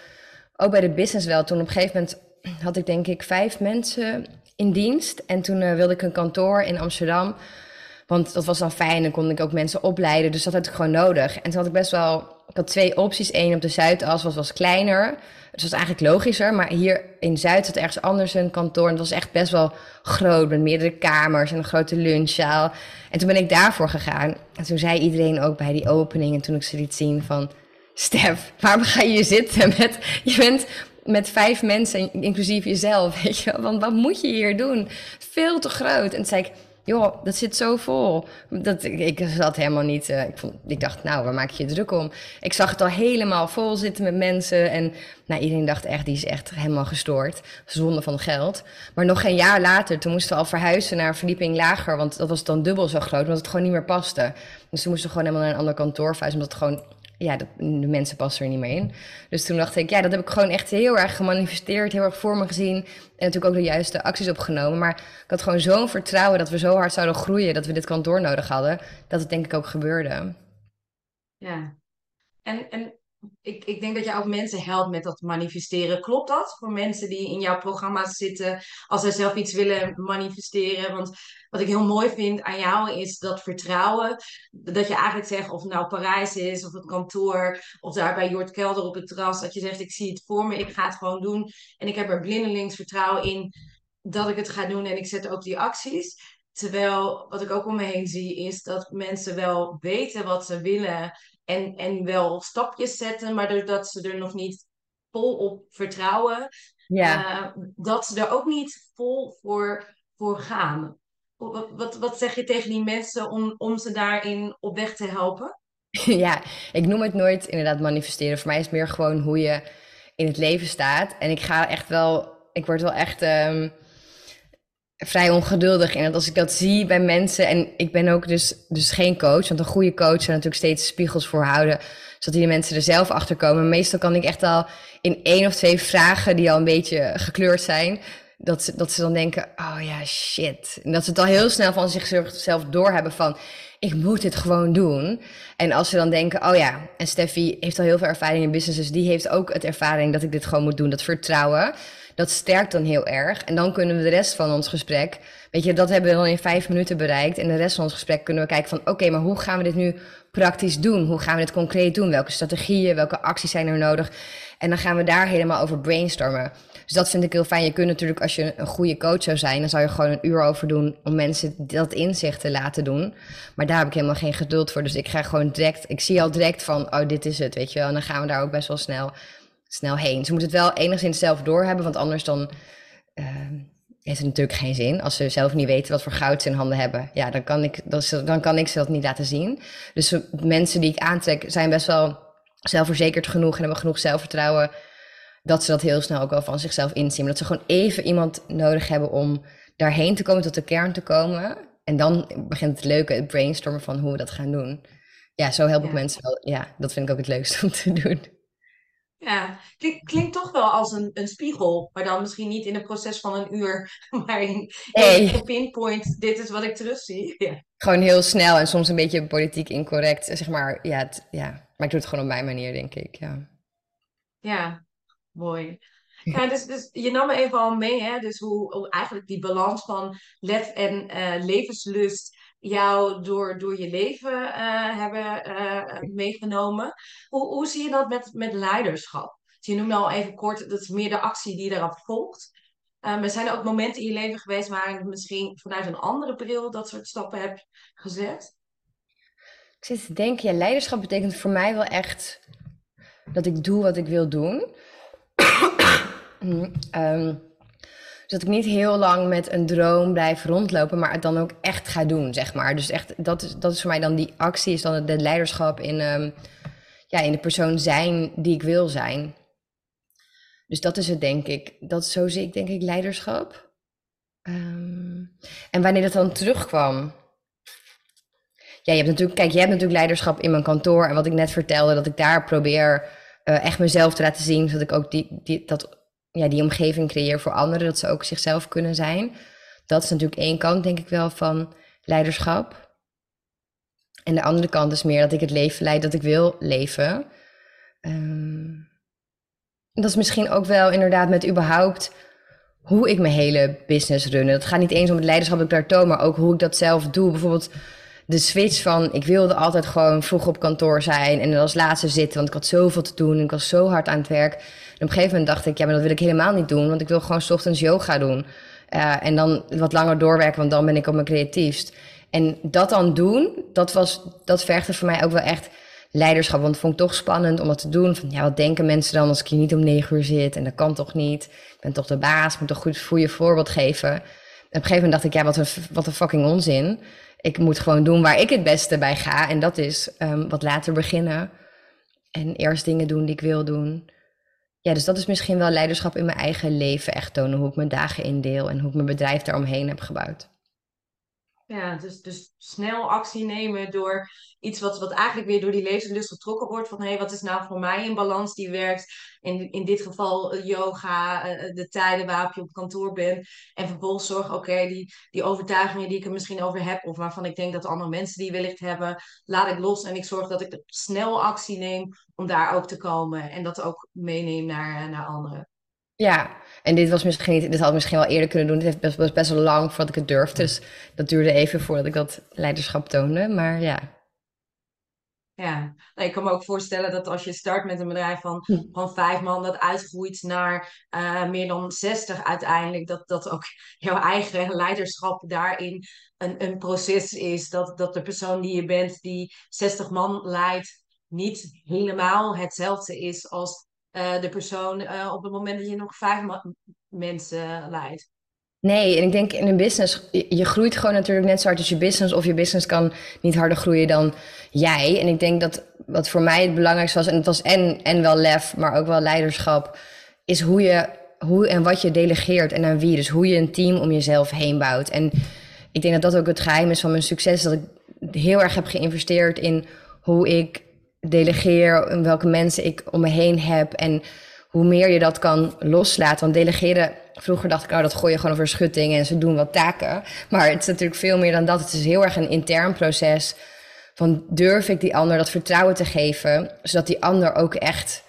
ook bij de business wel. Toen op een gegeven moment had ik denk ik vijf mensen in dienst. En toen uh, wilde ik een kantoor in Amsterdam. Want dat was dan fijn, dan kon ik ook mensen opleiden. Dus dat had ik gewoon nodig. En toen had ik best wel, ik had twee opties. Eén op de Zuidas was, was kleiner. Dus dat was eigenlijk logischer. Maar hier in Zuid zat ergens anders een kantoor. En het was echt best wel groot, met meerdere kamers en een grote lunchzaal. En toen ben ik daarvoor gegaan. En toen zei iedereen ook bij die opening, en toen ik ze liet zien van... Stef, waarom ga je zitten met... Je bent met vijf mensen, inclusief jezelf, weet je Want wat moet je hier doen? Veel te groot. En toen zei ik joh, dat zit zo vol. Dat, ik, zat helemaal niet, uh, ik, vond, ik dacht, nou, waar maak je je druk om? Ik zag het al helemaal vol zitten met mensen. En nou, iedereen dacht echt, die is echt helemaal gestoord. Zonde van geld. Maar nog geen jaar later, toen moesten we al verhuizen naar een verdieping lager. Want dat was dan dubbel zo groot, omdat het gewoon niet meer paste. Dus toen moesten we gewoon helemaal naar een ander kantoor verhuizen, omdat het gewoon ja, de, de, mensen passen er niet meer in. Dus toen dacht ik, ja, dat heb ik gewoon echt heel erg gemanifesteerd, heel erg voor me gezien. En natuurlijk ook de juiste acties opgenomen. Maar ik had gewoon zo'n vertrouwen dat we zo hard zouden groeien, dat we dit kantoor nodig hadden, dat het denk ik ook gebeurde. Ja, en, en ik, ik denk dat je ook mensen helpt met dat manifesteren. Klopt dat? Voor mensen die in jouw programma's zitten, als zij zelf iets willen manifesteren. Want wat ik heel mooi vind aan jou is dat vertrouwen. Dat je eigenlijk zegt, of het nou Parijs is, of het kantoor, of daar bij Jort Kelder op het terras. Dat je zegt, ik zie het voor me, ik ga het gewoon doen. En ik heb er blindelings vertrouwen in dat ik het ga doen en ik zet ook die acties. Terwijl wat ik ook om me heen zie, is dat mensen wel weten wat ze willen en, en wel stapjes zetten, maar doordat ze er nog niet vol op vertrouwen, Ja. uh, dat ze er ook niet vol voor, voor gaan. Wat, wat, wat zeg je tegen die mensen om, om ze daarin op weg te helpen? Ja, ik noem het nooit inderdaad manifesteren. Voor mij is het meer gewoon hoe je in het leven staat. En ik ga echt wel, ik word wel echt um, vrij ongeduldig. En als ik dat zie bij mensen, en ik ben ook dus, dus geen coach, want een goede coach zou natuurlijk steeds spiegels voorhouden, zodat die mensen er zelf achter komen. Meestal kan ik echt al in één of twee vragen die al een beetje gekleurd zijn, dat ze, dat ze dan denken, oh ja, shit. En dat ze het al heel snel van zichzelf doorhebben van, ik moet dit gewoon doen. En als ze dan denken, oh ja, en Steffi heeft al heel veel ervaring in business, dus die heeft ook het ervaring dat ik dit gewoon moet doen, dat vertrouwen. Dat sterkt dan heel erg. En dan kunnen we de rest van ons gesprek, weet je, dat hebben we dan in vijf minuten bereikt. En de rest van ons gesprek kunnen we kijken van, oké, maar hoe gaan we dit nu praktisch doen? Hoe gaan we dit concreet doen? Welke strategieën, welke acties zijn er nodig? En dan gaan we daar helemaal over brainstormen. Dus dat vind ik heel fijn. Je kunt natuurlijk, als je een goede coach zou zijn, dan zou je gewoon een uur over doen om mensen dat inzicht te laten doen. Maar daar heb ik helemaal geen geduld voor. Dus ik ga gewoon direct, ik zie al direct van, oh, dit is het, weet je wel. En dan gaan we daar ook best wel snel, snel heen. Ze moeten het wel enigszins zelf doorhebben, want anders dan uh, heeft het natuurlijk geen zin. Als ze zelf niet weten wat voor goud ze in handen hebben, ja, dan kan ik, dan kan ik ze dat niet laten zien. Dus mensen die ik aantrek zijn best wel zelfverzekerd genoeg en hebben genoeg zelfvertrouwen dat ze dat heel snel ook wel van zichzelf inzien. Maar dat ze gewoon even iemand nodig hebben om daarheen te komen, tot de kern te komen. En dan begint het leuke, het brainstormen van hoe we dat gaan doen. Ja, zo help ik Ja. mensen wel. Ja, dat vind ik ook het leukste om te doen. Ja, klinkt, klinkt toch wel als een, een spiegel, maar dan misschien niet in een proces van een uur, maar in, in pinpoint, dit is wat ik terugzie. Ja. Gewoon heel snel en soms een beetje politiek incorrect, zeg maar. Ja, het, ja. maar ik doe het gewoon op mijn manier, denk ik. Ja. Ja, mooi. Ja, dus, dus je nam me even al mee, hè? Dus hoe, hoe eigenlijk die balans van lef en eh, levenslust jou door, door je leven eh, hebben eh, meegenomen. Hoe, hoe zie je dat met, met leiderschap? Dus je noemde al even kort, dat is meer de actie die daarop volgt. Maar zijn er ook momenten in je leven geweest waarin je misschien vanuit een andere bril dat soort stappen hebt gezet? Ik zit te denken, ja, leiderschap betekent voor mij wel echt dat ik doe wat ik wil doen. Ehm, dat ik niet heel lang met een droom blijf rondlopen, maar het dan ook echt ga doen, zeg maar. Dus echt, dat is, dat is voor mij dan die actie, is dan het, leiderschap in, ehm, ja, in de persoon zijn die ik wil zijn. Dus dat is het, denk ik. Dat, zo zie ik, denk ik, leiderschap. Ehm, en wanneer dat dan terugkwam. Ja, je hebt natuurlijk, kijk, je hebt natuurlijk leiderschap in mijn kantoor. En wat ik net vertelde, dat ik daar probeer eh, echt mezelf te laten zien. Zodat ik ook die, die, dat, ja, die omgeving creëer voor anderen. Dat ze ook zichzelf kunnen zijn. Dat is natuurlijk één kant, denk ik wel, van leiderschap. En de andere kant is meer dat ik het leven leid dat ik wil leven. Ehm, dat is misschien ook wel inderdaad met überhaupt hoe ik mijn hele business runne. Het gaat niet eens om het leiderschap dat ik daar toon, maar ook hoe ik dat zelf doe. Bijvoorbeeld de switch van ik wilde altijd gewoon vroeg op kantoor zijn en als laatste zitten, want ik had zoveel te doen en ik was zo hard aan het werk. En op een gegeven moment dacht ik, ja, maar dat wil ik helemaal niet doen, want ik wil gewoon 's ochtends yoga doen. Uh, en dan wat langer doorwerken, want dan ben ik op mijn creatiefst. En dat dan doen, dat, was, dat vergde voor mij ook wel echt leiderschap. Want het vond ik toch spannend om dat te doen. Van ja, wat denken mensen dan als ik hier niet om negen uur zit? En dat kan toch niet? Ik ben toch de baas, moet toch goed voor je voorbeeld geven. En op een gegeven moment dacht ik, ja, wat een, wat een fucking onzin. Ik moet gewoon doen waar ik het beste bij ga. En dat is um, wat later beginnen. En eerst dingen doen die ik wil doen. Ja, dus dat is misschien wel leiderschap in mijn eigen leven. Echt tonen hoe ik mijn dagen indeel en hoe ik mijn bedrijf daaromheen heb gebouwd. Ja, dus, dus snel actie nemen door iets wat, wat eigenlijk weer door die levenslust getrokken wordt. Van hé, hey, wat is nou voor mij een balans die werkt? In, in dit geval yoga, de tijden waarop je op kantoor bent. En vervolgens zorg, oké, die, die overtuigingen die ik er misschien over heb. Of waarvan ik denk dat andere mensen die wellicht hebben. Laat ik los en ik zorg dat ik snel actie neem om daar ook te komen. En dat ook meeneem naar, naar anderen. Ja, en dit was misschien niet, dit had ik misschien wel eerder kunnen doen. Het heeft best, best, best wel lang voordat ik het durfde. Dus dat duurde even voordat ik dat leiderschap toonde. Maar ja. Ja, ik kan me ook voorstellen dat als je start met een bedrijf van, hm. van vijf man, dat uitgroeit naar uh, meer dan zestig uiteindelijk, dat, dat ook jouw eigen leiderschap daarin een, een proces is. Dat, dat de persoon die je bent, die 60 man leidt, niet helemaal hetzelfde is als uh, de persoon uh, op het moment dat je nog vijf mensen leidt. Nee, en ik denk in een business, je groeit gewoon natuurlijk net zo hard als je business, of je business kan niet harder groeien dan jij. En ik denk dat wat voor mij het belangrijkste was, en het was en, en wel lef, maar ook wel leiderschap, is hoe je hoe en wat je delegeert en aan wie. Dus hoe je een team om jezelf heen bouwt. En ik denk dat dat ook het geheim is van mijn succes, dat ik heel erg heb geïnvesteerd in hoe ik delegeer, welke mensen ik om me heen heb en hoe meer je dat kan loslaten. Want delegeren, vroeger dacht ik, nou dat gooi je gewoon over schutting en ze doen wat taken. Maar het is natuurlijk veel meer dan dat. Het is heel erg een intern proces van durf ik die ander dat vertrouwen te geven, zodat die ander ook echt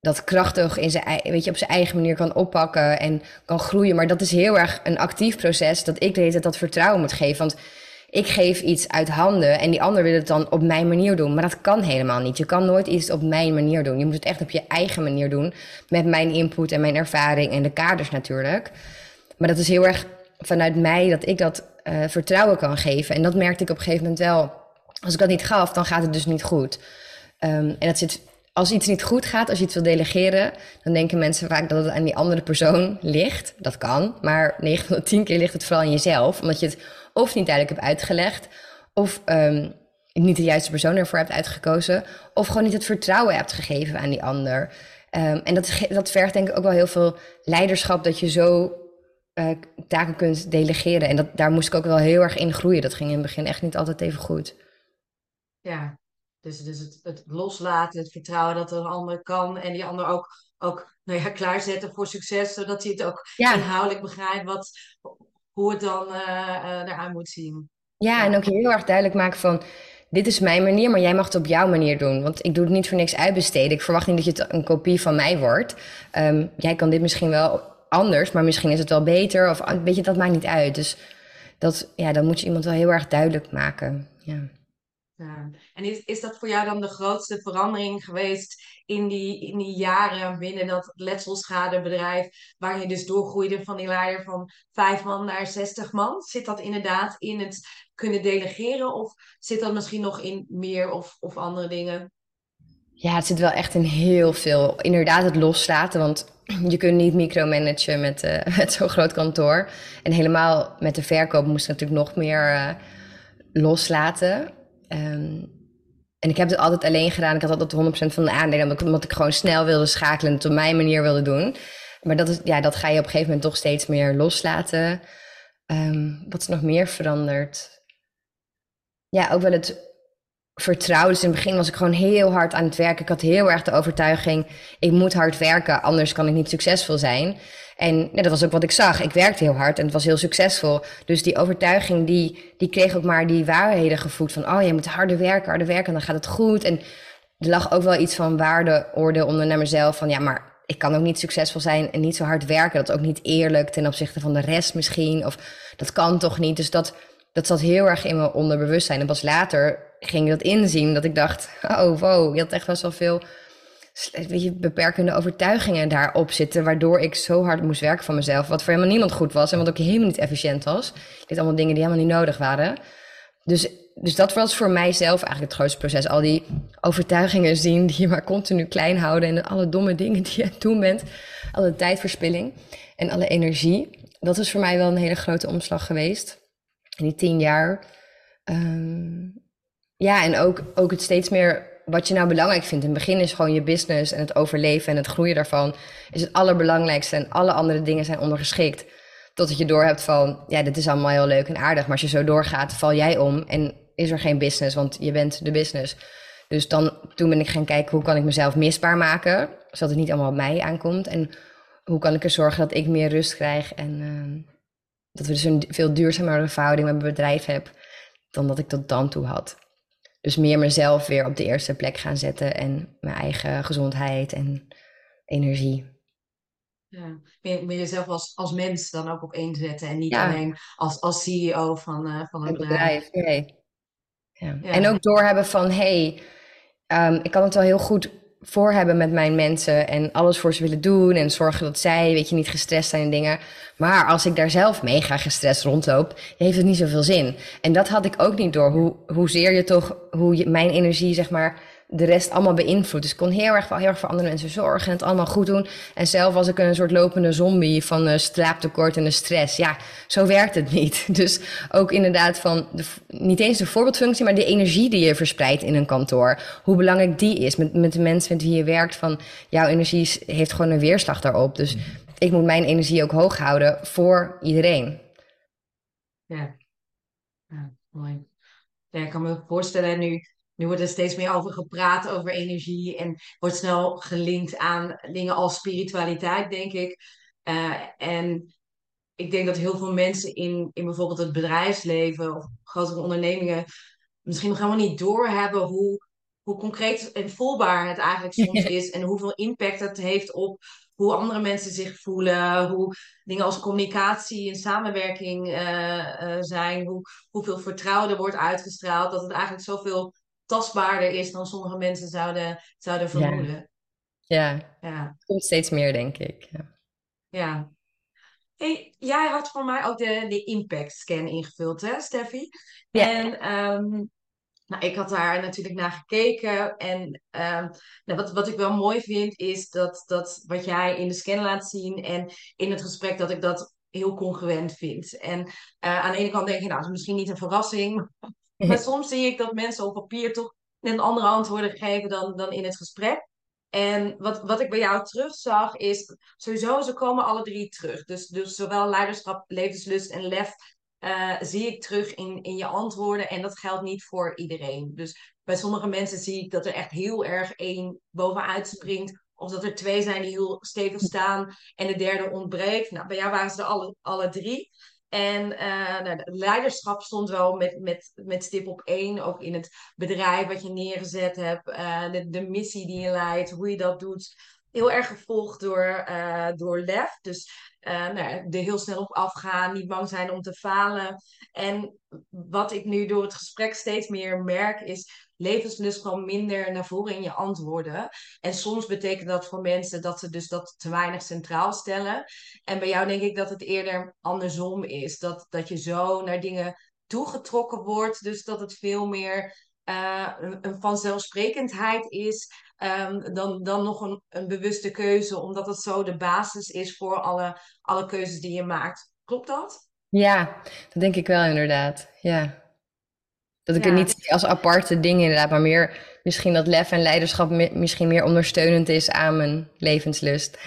dat krachtig in zijn, weet je, op zijn eigen manier kan oppakken en kan groeien. Maar dat is heel erg een actief proces dat ik deed dat vertrouwen moet geven. Want ik geef iets uit handen en die ander wil het dan op mijn manier doen. Maar dat kan helemaal niet. Je kan nooit iets op mijn manier doen. Je moet het echt op je eigen manier doen. Met mijn input en mijn ervaring en de kaders natuurlijk. Maar dat is heel erg vanuit mij dat ik dat uh, vertrouwen kan geven. En dat merkte ik op een gegeven moment wel. Als ik dat niet gaf, dan gaat het dus niet goed. Um, en dat zit, als iets niet goed gaat, als je iets wil delegeren, dan denken mensen vaak dat het aan die andere persoon ligt. Dat kan, maar 9 van de 10 keer ligt het vooral aan jezelf. Omdat je het of niet duidelijk hebt uitgelegd, of um, niet de juiste persoon ervoor hebt uitgekozen, of gewoon niet het vertrouwen hebt gegeven aan die ander. Um, en dat, dat vergt denk ik ook wel heel veel leiderschap, dat je zo uh, taken kunt delegeren. En dat, daar moest ik ook wel heel erg in groeien. Dat ging in het begin echt niet altijd even goed. Ja, dus, dus het, het loslaten, het vertrouwen dat een ander kan en die ander ook, ook nou ja, klaarzetten voor succes, zodat hij het ook ja. inhoudelijk begrijpt wat, hoe het dan uh, uh, eruit moet zien. Ja, en ook heel erg duidelijk maken van dit is mijn manier, maar jij mag het op jouw manier doen. Want ik doe het niet voor niks uitbesteden. Ik verwacht niet dat je het een kopie van mij wordt. Um, jij kan dit misschien wel anders, maar misschien is het wel beter. Of weet je, dat maakt niet uit. Dus dat, ja, dan moet je iemand wel heel erg duidelijk maken. Ja. Ja. En is, is dat voor jou dan de grootste verandering geweest in die, in die jaren binnen dat letselschadebedrijf, waar je dus doorgroeide van die leider van vijf man naar zestig man? Zit dat inderdaad in het kunnen delegeren of zit dat misschien nog in meer of, of andere dingen? Ja, het zit wel echt in heel veel. Inderdaad, het loslaten, want je kunt niet micromanagen met, uh, met zo'n groot kantoor. En helemaal met de verkoop moest natuurlijk nog meer uh, loslaten. Um, en ik heb het altijd alleen gedaan. Ik had altijd 100% van de aandelen, omdat, ik gewoon snel wilde schakelen en het op mijn manier wilde doen. Maar dat, is, ja, dat ga je op een gegeven moment toch steeds meer loslaten. Um, wat is nog meer veranderd? Ja, ook wel het vertrouwen. Dus in het begin was ik gewoon heel hard aan het werken. Ik had heel erg de overtuiging, ik moet hard werken, anders kan ik niet succesvol zijn. En ja, dat was ook wat ik zag. Ik werkte heel hard en het was heel succesvol. Dus die overtuiging, die, die kreeg ook maar die waarheden gevoed. Van, oh, je moet harder werken, harder werken, dan gaat het goed. En er lag ook wel iets van waardeoordeel onder naar mezelf. Van, ja, maar ik kan ook niet succesvol zijn en niet zo hard werken. Dat is ook niet eerlijk ten opzichte van de rest misschien. Of dat kan toch niet. Dus dat, dat zat heel erg in mijn onderbewustzijn. En pas later ging ik dat inzien. Dat ik dacht, oh wow, je had echt wel veel weet beperkende overtuigingen daarop zitten. Waardoor ik zo hard moest werken van mezelf. Wat voor helemaal niemand goed was. En wat ook helemaal niet efficiënt was. Dit allemaal dingen die helemaal niet nodig waren. Dus, dus dat was voor mijzelf eigenlijk het grootste proces. Al die overtuigingen zien die je maar continu klein houden. En alle domme dingen die je aan bent. Alle tijdverspilling en alle energie. Dat is voor mij wel een hele grote omslag geweest. In die tien jaar. Um, ja, en ook, ook het steeds meer wat je nou belangrijk vindt. In het begin is gewoon je business en het overleven en het groeien daarvan is het allerbelangrijkste. En alle andere dingen zijn ondergeschikt. Totdat je door hebt van, ja, dit is allemaal heel leuk en aardig. Maar als je zo doorgaat, val jij om en is er geen business, want je bent de business. Dus dan, toen ben ik gaan kijken, hoe kan ik mezelf misbaar maken, zodat het niet allemaal op mij aankomt. En hoe kan ik er zorgen dat ik meer rust krijg en uh, dat we dus een veel duurzamere verhouding met mijn bedrijf hebben dan dat ik tot dan toe had. Dus meer mezelf weer op de eerste plek gaan zetten en mijn eigen gezondheid en energie. Ja, meer, meer jezelf als, als mens dan ook op één zetten en niet alleen als, als CEO van, uh, van een, bedrijf. bedrijf. Nee. Ja. ja. En ook doorhebben van, hey, ehm, ik kan het wel heel goed voor hebben met mijn mensen en alles voor ze willen doen en zorgen dat zij, weet je, niet gestrest zijn en dingen. Maar als ik daar zelf mega gestrest rondloop, heeft het niet zoveel zin. En dat had ik ook niet door, hoe, hoezeer je toch, hoe je, mijn energie, zeg maar, de rest allemaal beïnvloedt. Dus ik kon heel erg, heel erg voor andere mensen zorgen en het allemaal goed doen. En zelf was ik een soort lopende zombie van uh, slaaptekort en de stress. Ja, zo werkt het niet. Dus ook inderdaad van, de, niet eens de voorbeeldfunctie, maar de energie die je verspreidt in een kantoor. Hoe belangrijk die is met, met de mensen met wie je werkt. Van, jouw energie heeft gewoon een weerslag daarop. Dus ik moet mijn energie ook hoog houden voor iedereen. Ja, ja mooi. Ja, ik kan me voorstellen nu nu wordt er steeds meer over gepraat, over energie. En wordt snel gelinkt aan dingen als spiritualiteit, denk ik. Uh, en ik denk dat heel veel mensen in, in bijvoorbeeld het bedrijfsleven of grotere ondernemingen misschien nog helemaal niet doorhebben hoe, hoe concreet en voelbaar het eigenlijk soms is. En hoeveel impact het heeft op hoe andere mensen zich voelen. Hoe dingen als communicatie en samenwerking uh, uh, zijn. Hoe, hoeveel vertrouwen er wordt uitgestraald. Dat het eigenlijk zoveel tastbaarder is dan sommige mensen zouden, zouden vermoeden. Ja. ja, ja. komt steeds meer, denk ik. Ja. ja. Hey, jij had voor mij ook de, de impact scan ingevuld, hè, Steffi? Ja. En um, nou, ik had daar natuurlijk naar gekeken. En um, nou, wat, wat ik wel mooi vind, is dat, dat wat jij in de scan laat zien en in het gesprek, dat ik dat heel congruent vind. En uh, aan de ene kant denk je, nou, dat is misschien niet een verrassing. Maar soms zie ik dat mensen op papier toch net andere antwoorden geven dan, dan in het gesprek. En wat, wat ik bij jou terugzag is, sowieso, ze komen alle drie terug. Dus, dus zowel leiderschap, levenslust en lef uh, zie ik terug in, in je antwoorden. En dat geldt niet voor iedereen. Dus bij sommige mensen zie ik dat er echt heel erg één bovenuit springt. Of dat er twee zijn die heel stevig staan en de derde ontbreekt. Nou, bij jou waren ze er alle, alle drie. En uh, nou, leiderschap stond wel met, met, met stip op één, ook in het bedrijf wat je neergezet hebt, uh, de, de missie die je leidt, hoe je dat doet. Heel erg gevolgd door, uh, door lef. Dus nou, er heel snel op afgaan, niet bang zijn om te falen. En wat ik nu door het gesprek steeds meer merk is levenslust gewoon minder naar voren in je antwoorden. En soms betekent dat voor mensen dat ze dus dat te weinig centraal stellen. En bij jou denk ik dat het eerder andersom is. Dat, dat je zo naar dingen toegetrokken wordt. Dus dat het veel meer uh, een, vanzelfsprekendheid is. Um, dan, dan nog een, een bewuste keuze, omdat het zo de basis is voor alle, alle keuzes die je maakt. Klopt dat? Ja, dat denk ik wel inderdaad. Ja. Dat ik het niet zie als aparte dingen inderdaad, maar meer misschien dat lef en leiderschap misschien meer ondersteunend is aan mijn levenslust.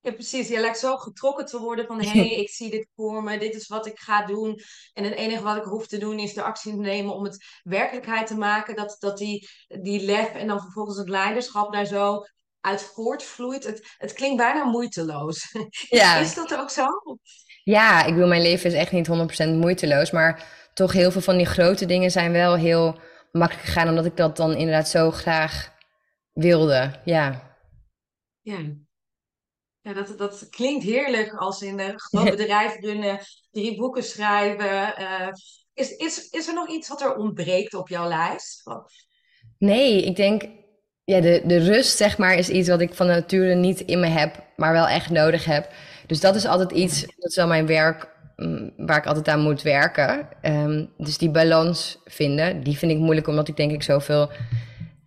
Ja, precies. Je lijkt zo getrokken te worden van hé, hey, ik zie dit voor me, dit is wat ik ga doen. En het enige wat ik hoef te doen is de actie te nemen om het werkelijkheid te maken. Dat, dat die, die lef en dan vervolgens het leiderschap daar zo uit voortvloeit. Het, het klinkt bijna moeiteloos. Ja. Is dat ook zo? Ja, ik bedoel, mijn leven is echt niet 100% moeiteloos, maar toch heel veel van die grote dingen zijn wel heel makkelijk gegaan, omdat ik dat dan inderdaad zo graag wilde. Ja. Ja. Ja, dat, dat klinkt heerlijk als in een groot bedrijf runnen, drie boeken schrijven. Uh, is, is, is er nog iets wat er ontbreekt op jouw lijst? Nee, ik denk, ja, de, de rust zeg maar is iets wat ik van nature niet in me heb, maar wel echt nodig heb. Dus dat is altijd iets, dat is wel mijn werk Mm, waar ik altijd aan moet werken. Ehm, dus die balans vinden, die vind ik moeilijk omdat ik denk ik zoveel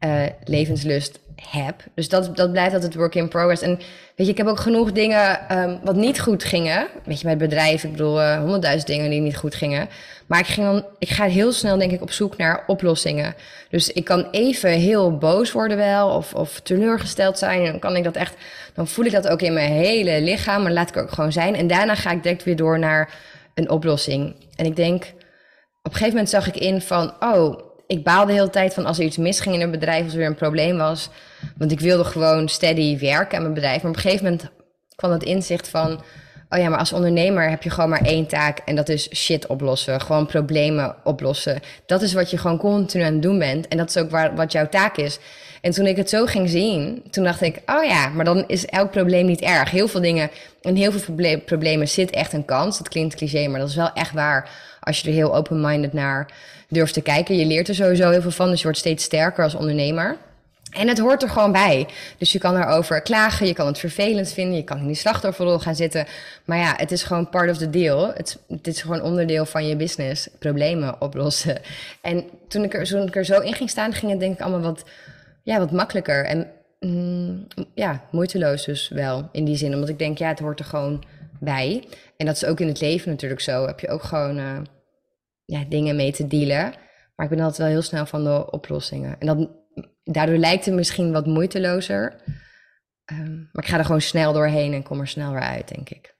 uh, levenslust heb. Dus dat, dat blijft altijd work in progress. En weet je, ik heb ook genoeg dingen um, wat niet goed gingen. Weet je, het bedrijf, ik bedoel, uh, honderdduizend dingen die niet goed gingen. Maar ik, ging dan, ik ga heel snel, denk ik, op zoek naar oplossingen. Dus ik kan even heel boos worden wel, of, of teleurgesteld zijn. En dan kan ik dat echt, dan voel ik dat ook in mijn hele lichaam, maar laat ik ook gewoon zijn. En daarna ga ik direct weer door naar een oplossing. En ik denk, op een gegeven moment zag ik in van, oh, ik baalde de hele tijd van als er iets misging in een bedrijf, als er weer een probleem was. Want ik wilde gewoon steady werken aan mijn bedrijf. Maar op een gegeven moment kwam het inzicht van, oh ja, maar als ondernemer heb je gewoon maar één taak en dat is shit oplossen. Gewoon problemen oplossen. Dat is wat je gewoon continu aan het doen bent. En dat is ook waar, wat jouw taak is. En toen ik het zo ging zien, toen dacht ik, oh ja, maar dan is elk probleem niet erg. Heel veel dingen en heel veel problemen zit echt een kans. Dat klinkt cliché, maar dat is wel echt waar als je er heel open-minded naar durft te kijken. Je leert er sowieso heel veel van, dus je wordt steeds sterker als ondernemer. En het hoort er gewoon bij. Dus je kan erover klagen, je kan het vervelend vinden, je kan in die slachtofferrol gaan zitten. Maar ja, het is gewoon part of the deal. Het, is gewoon onderdeel van je business, problemen oplossen. En toen ik, er, toen ik er zo in ging staan, ging het denk ik allemaal wat, ja, wat makkelijker. En mm, ja, moeiteloos dus wel in die zin. Omdat ik denk, ja, het hoort er gewoon bij. En dat is ook in het leven natuurlijk zo. Heb je ook gewoon uh, ja, dingen mee te dealen. Maar ik ben altijd wel heel snel van de oplossingen. En dat daardoor lijkt het misschien wat moeitelozer. Um, maar ik ga er gewoon snel doorheen en kom er snel weer uit, denk ik.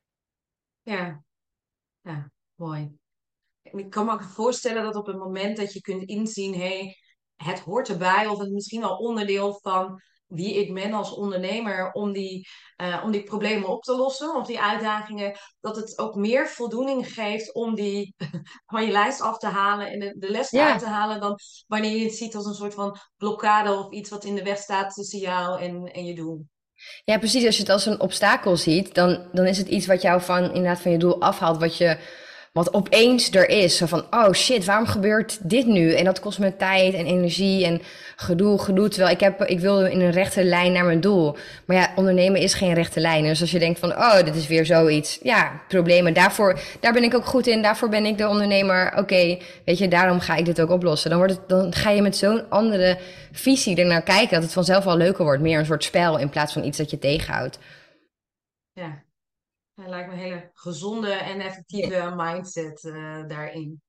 Ja, ja mooi. Ik kan me ook voorstellen dat op het moment dat je kunt inzien, hé, hey, het hoort erbij, of het is misschien wel onderdeel van wie ik ben als ondernemer om die, uh, om die problemen op te lossen, of die uitdagingen, dat het ook meer voldoening geeft om die van je lijst af te halen en de, de les uit te halen, dan wanneer je het ziet als een soort van blokkade of iets wat in de weg staat tussen jou en, en je doel. Ja, precies. Als je het als een obstakel ziet, dan, dan is het iets wat jou van, inderdaad van je doel afhaalt, wat je wat opeens er is. Zo van, oh shit, waarom gebeurt dit nu? En dat kost me tijd en energie en gedoe, gedoe. Terwijl ik, heb, ik wil in een rechte lijn naar mijn doel. Maar ja, ondernemen is geen rechte lijn. Dus als je denkt van, oh, dit is weer zoiets. Ja, problemen. Daarvoor, daar ben ik ook goed in. Daarvoor ben ik de ondernemer. Oké, weet je, daarom ga ik dit ook oplossen. Dan, wordt het, dan ga je met zo'n andere visie ernaar kijken... dat het vanzelf al leuker wordt. Meer een soort spel in plaats van iets dat je tegenhoudt. Ja, dat lijkt me een hele gezonde en effectieve mindset uh, daarin.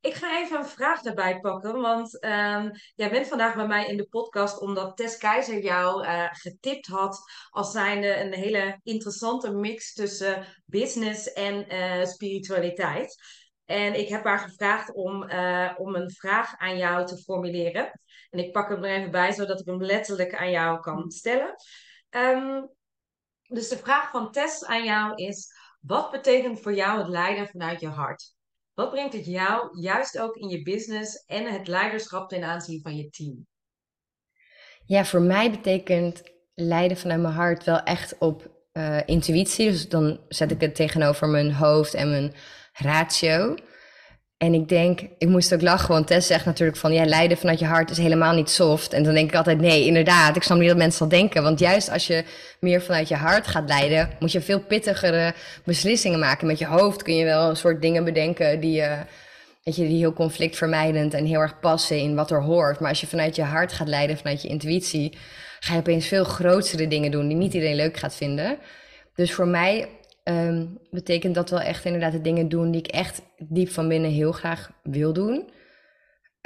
Ik ga even een vraag erbij pakken, want um, jij bent vandaag bij mij in de podcast omdat Tess Keizer jou uh, getipt had als zijnde een hele interessante mix tussen business en uh, spiritualiteit. En ik heb haar gevraagd om, om een vraag aan jou te formuleren. En ik pak hem er even bij, zodat ik hem letterlijk aan jou kan stellen. Um, dus de vraag van Tess aan jou is: wat betekent voor jou het leiden vanuit je hart? Wat brengt het jou juist ook in je business en het leiderschap ten aanzien van je team? Ja, voor mij betekent leiden vanuit mijn hart wel echt op uh, intuïtie. Dus dan zet ik het tegenover mijn hoofd en mijn ratio. En ik denk, ik moest ook lachen, want Tess zegt natuurlijk van... ja, leiden vanuit je hart is helemaal niet soft. En dan denk ik altijd, nee, inderdaad, ik snap niet dat mensen dat denken. Want juist als je meer vanuit je hart gaat leiden... moet je veel pittigere beslissingen maken. Met je hoofd kun je wel een soort dingen bedenken... die, uh, weet je, die heel conflictvermijdend en heel erg passen in wat er hoort. Maar als je vanuit je hart gaat leiden, vanuit je intuïtie... ga je opeens veel grotere dingen doen die niet iedereen leuk gaat vinden. Dus voor mij um, betekent dat wel echt inderdaad de dingen doen die ik echt diep van binnen heel graag wil doen.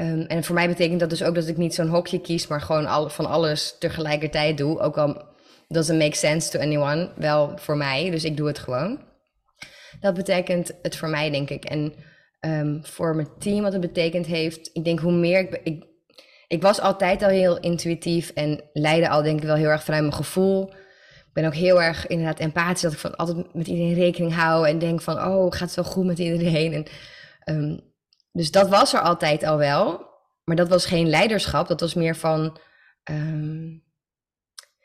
Um, en voor mij betekent dat dus ook dat ik niet zo'n hokje kies, maar gewoon al, van alles tegelijkertijd doe. Ook al doesn't make sense to anyone, wel voor mij, dus ik doe het gewoon. Dat betekent het voor mij, denk ik. En um, voor mijn team, wat het betekend heeft, ik denk hoe meer ik, ik. Ik was altijd al heel intuïtief en leidde al, denk ik, wel heel erg vanuit mijn gevoel ben ook heel erg inderdaad empathisch. Dat ik van altijd met iedereen rekening hou. En denk van, oh, gaat het wel goed met iedereen? En, um, dus dat was er altijd al wel. Maar dat was geen leiderschap. Dat was meer van um,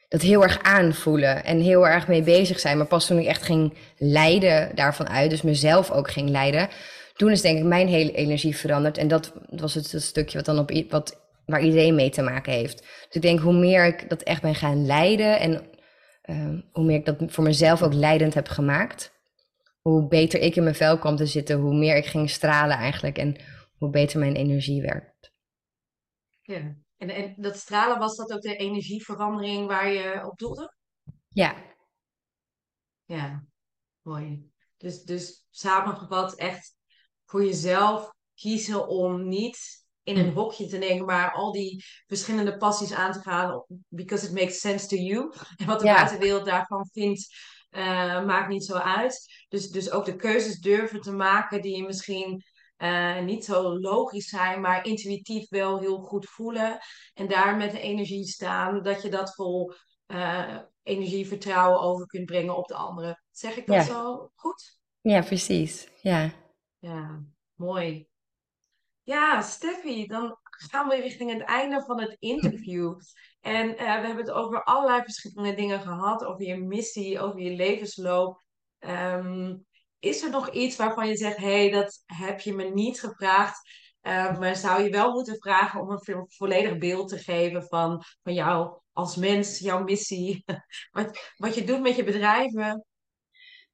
dat heel erg aanvoelen. En heel erg mee bezig zijn. Maar pas toen ik echt ging leiden daarvan uit. Dus mezelf ook ging leiden. Toen is denk ik mijn hele energie veranderd. En dat was het, het stukje wat dan op wat, waar iedereen mee te maken heeft. Dus ik denk hoe meer ik dat echt ben gaan leiden. En uh, hoe meer ik dat voor mezelf ook leidend heb gemaakt, hoe beter ik in mijn vel kwam te zitten, hoe meer ik ging stralen eigenlijk en hoe beter mijn energie werd. Ja, en, en dat stralen, was dat ook de energieverandering waar je op doelde? Ja. Ja, mooi. Dus, dus samengevat, echt voor jezelf kiezen om niet in een hokje te nemen, maar al die verschillende passies aan te gaan, because it makes sense to you. En wat de ja. buitenwereld daarvan vindt, uh, maakt niet zo uit. Dus, dus ook de keuzes durven te maken die je misschien uh, niet zo logisch zijn, maar intuïtief wel heel goed voelen. En daar met de energie staan, dat je dat vol, uh, energie, vertrouwen over kunt brengen op de anderen. Zeg ik dat Ja, zo goed? ja, precies. Ja. Ja, mooi. Ja, Steffi, dan gaan we richting het einde van het interview. En eh, we hebben het over allerlei verschillende dingen gehad, over je missie, over je levensloop. Ehm, is er nog iets waarvan je zegt, hé, hey, dat heb je me niet gevraagd, eh, maar zou je wel moeten vragen om een vo- volledig beeld te geven van, van jou als mens, jouw missie, wat, wat je doet met je bedrijven?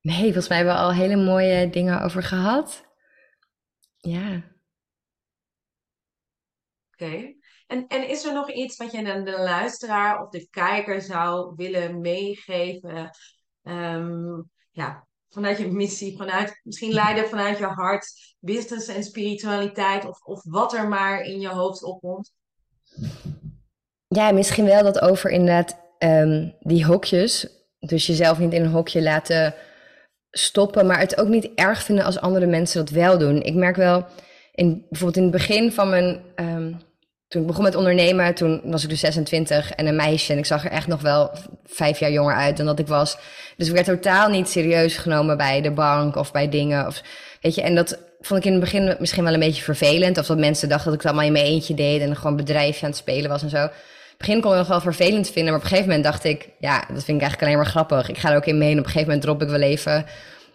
Nee, volgens mij hebben we al hele mooie dingen over gehad. Ja. Oké. En, en is er nog iets wat je aan de luisteraar of de kijker zou willen meegeven? Ehm, ja, vanuit je missie, vanuit misschien leiden vanuit je hart, business en spiritualiteit of, of wat er maar in je hoofd opkomt. Ja, misschien wel dat over inderdaad ehm, die hokjes. Dus jezelf niet in een hokje laten stoppen, maar het ook niet erg vinden als andere mensen dat wel doen. Ik merk wel, in, bijvoorbeeld in het begin van mijn... ehm, toen ik begon met ondernemen, toen was ik dus 26 en een meisje. En ik zag er echt nog wel vijf jaar jonger uit dan dat ik was. Dus ik werd totaal niet serieus genomen bij de bank of bij dingen. Of, weet je, en dat vond ik in het begin misschien wel een beetje vervelend. Of dat mensen dachten dat ik het allemaal in mijn eentje deed en gewoon bedrijfje aan het spelen was en zo. In het begin kon ik nog wel vervelend vinden, maar op een gegeven moment dacht ik, ja, dat vind ik eigenlijk alleen maar grappig. Ik ga er ook in mee en op een gegeven moment drop ik wel even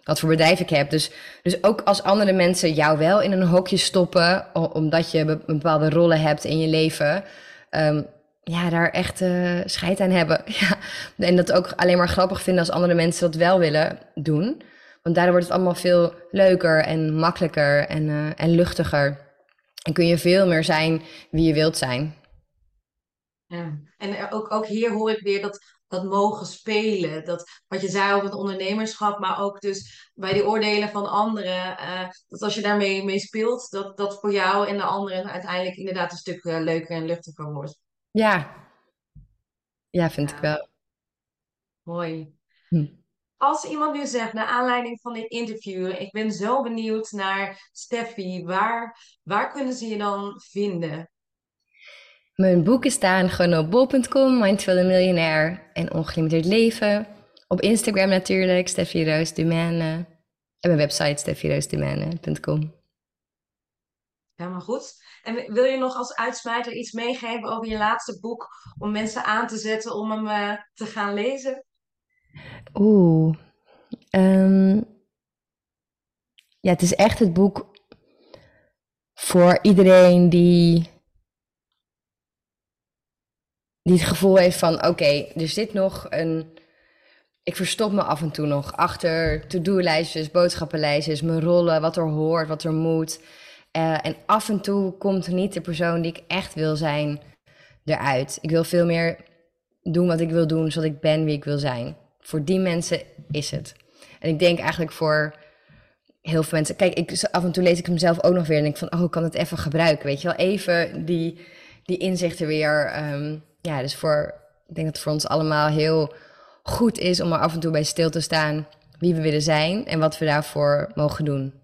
wat voor bedrijf ik heb. Dus, dus ook als andere mensen jou wel in een hokje stoppen, omdat je be- bepaalde rollen hebt in je leven, ehm, ja, daar echt eh scheid aan hebben. Ja. En dat ook alleen maar grappig vinden als andere mensen dat wel willen doen. Want daardoor wordt het allemaal veel leuker en makkelijker en, eh, en luchtiger. En kun je veel meer zijn wie je wilt zijn. Ja. En er- ook, ook hier hoor ik weer dat, dat mogen spelen. Dat, wat je zei over het ondernemerschap, maar ook dus bij die oordelen van anderen. eh, dat als je daarmee mee speelt, dat dat voor jou en de anderen uiteindelijk inderdaad een stuk eh, leuker en luchtiger wordt. Ja, ja vind ik wel. mooi. Hm. Als iemand nu zegt, naar aanleiding van dit interview, ik ben zo benieuwd naar Steffi, waar, waar kunnen ze je dan vinden? Mijn boeken staan gewoon op bol.com, Mindful en Miljonair en Ongelimiteerd Leven. Op Instagram natuurlijk, Steffi Roos Dumane. En mijn website steffiroosdumane.com. Helemaal goed. En wil je nog als uitsmijter iets meegeven over je laatste boek, om mensen aan te zetten om hem eh, te gaan lezen? Oeh. ehm, ja, het is echt het boek voor iedereen die, die het gevoel heeft van... Oké, er zit nog een... Ik verstop me af en toe nog achter to-do-lijstjes, boodschappenlijstjes, mijn rollen, wat er hoort, wat er moet. Eh, en af en toe komt niet de persoon die ik echt wil zijn eruit. Ik wil veel meer doen wat ik wil doen, zodat ik ben wie ik wil zijn. Voor die mensen is het. En ik denk eigenlijk voor heel veel mensen. Kijk, ik, af en toe lees ik hem zelf ook nog weer en denk van, oh, ik kan het even gebruiken. Weet je wel, even die, die inzichten weer. ehm, ja, dus voor, ik denk dat het voor ons allemaal heel goed is om er af en toe bij stil te staan wie we willen zijn en wat we daarvoor mogen doen.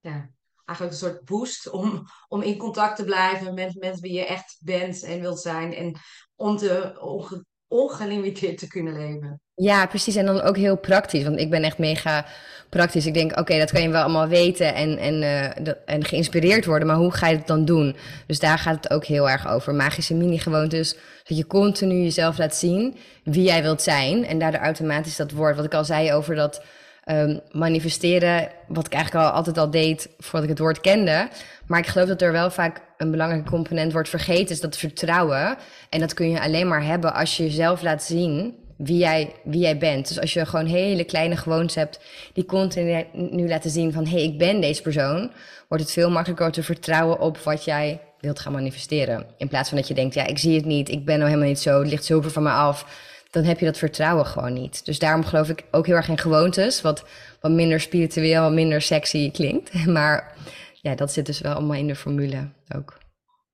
Ja, eigenlijk een soort boost om, om in contact te blijven met, met wie je echt bent en wilt zijn. En om te onge- ongelimiteerd te kunnen leven. Ja, precies. En dan ook heel praktisch. Want ik ben echt mega praktisch. Ik denk, oké, dat kan je wel allemaal weten en, en, eh, en geïnspireerd worden. Maar hoe ga je het dan doen? Dus daar gaat het ook heel erg over. Magische mini-gewoontes. Dat je continu jezelf laat zien wie jij wilt zijn. En daardoor automatisch dat woord, wat ik al zei over dat ehm, manifesteren. Wat ik eigenlijk al altijd al deed voordat ik het woord kende. Maar ik geloof dat er wel vaak een belangrijke component wordt vergeten. Is dat vertrouwen. En dat kun je alleen maar hebben als je jezelf laat zien wie jij, wie jij bent. Dus als je gewoon hele kleine gewoontes hebt die continu nu laten zien van hé, hey, ik ben deze persoon, wordt het veel makkelijker te vertrouwen op wat jij wilt gaan manifesteren. In plaats van dat je denkt, ja, ik zie het niet, ik ben nou helemaal niet zo, het ligt zoveel van me af. Dan heb je dat vertrouwen gewoon niet. Dus daarom geloof ik ook heel erg in gewoontes, wat, wat minder spiritueel, wat minder sexy klinkt. Maar ja, dat zit dus wel allemaal in de formule ook.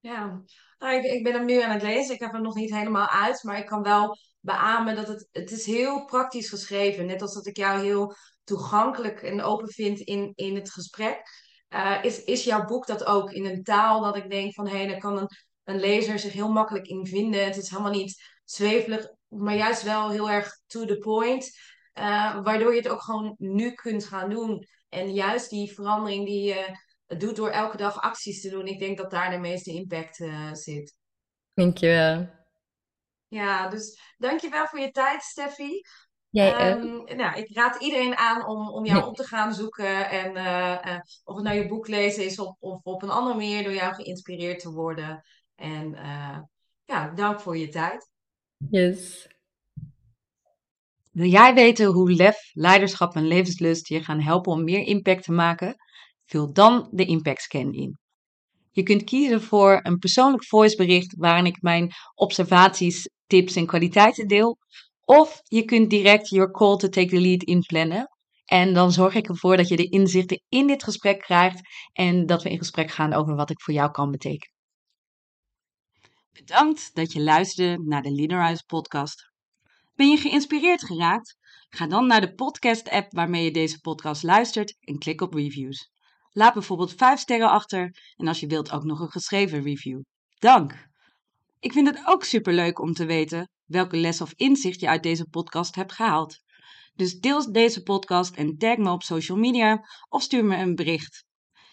Ja, nou, ik, ben hem nu aan het lezen. Ik heb hem nog niet helemaal uit, maar ik kan wel beamen dat het, het is heel praktisch geschreven. Net als dat ik jou heel toegankelijk en open vind in, in het gesprek. Eh, is, is jouw boek dat ook in een taal dat ik denk van hé, daar kan een, een lezer zich heel makkelijk in vinden. Het is helemaal niet zwevelig, maar juist wel heel erg to the point. Uh, waardoor je het ook gewoon nu kunt gaan doen. En juist die verandering die je doet door elke dag acties te doen. Ik denk dat daar de meeste impact uh, zit. Dankjewel. Ja, dus dankjewel voor je tijd, Steffi. Jij um, nou, ik raad iedereen aan om, om jou op te gaan zoeken. En uh, of het nou je boek lezen is of, of op een andere manier door jou geïnspireerd te worden. En ja, dank voor je tijd. Yes. Wil jij weten hoe lef, leiderschap en levenslust je gaan helpen om meer impact te maken? Vul dan de Impact Scan in. Je kunt kiezen voor een persoonlijk voicebericht waarin ik mijn observaties, tips en kwaliteiten deel. Of je kunt direct your call to take the lead inplannen. En dan zorg ik ervoor dat je de inzichten in dit gesprek krijgt en dat we in gesprek gaan over wat ik voor jou kan betekenen. Bedankt dat je luisterde naar de Leaderize podcast. Ben je geïnspireerd geraakt? Ga dan naar de podcast-app waarmee je deze podcast luistert en klik op reviews. Laat bijvoorbeeld 5 sterren achter en als je wilt ook nog een geschreven review. Dank! Ik vind het ook superleuk om te weten welke les of inzicht je uit deze podcast hebt gehaald. Dus deel deze podcast en tag me op social media of stuur me een bericht.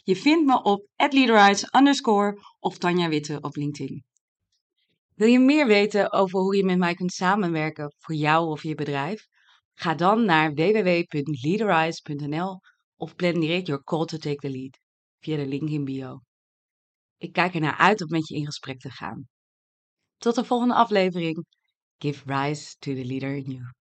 Je vindt me op leaderize underscore of Tanja Witte op LinkedIn. Wil je meer weten over hoe je met mij kunt samenwerken voor jou of je bedrijf? Ga dan naar www.leaderize.nl of plan direct your call to take the lead via de link in bio. Ik kijk ernaar uit om met je in gesprek te gaan. Tot de volgende aflevering. Give rise to the leader in you.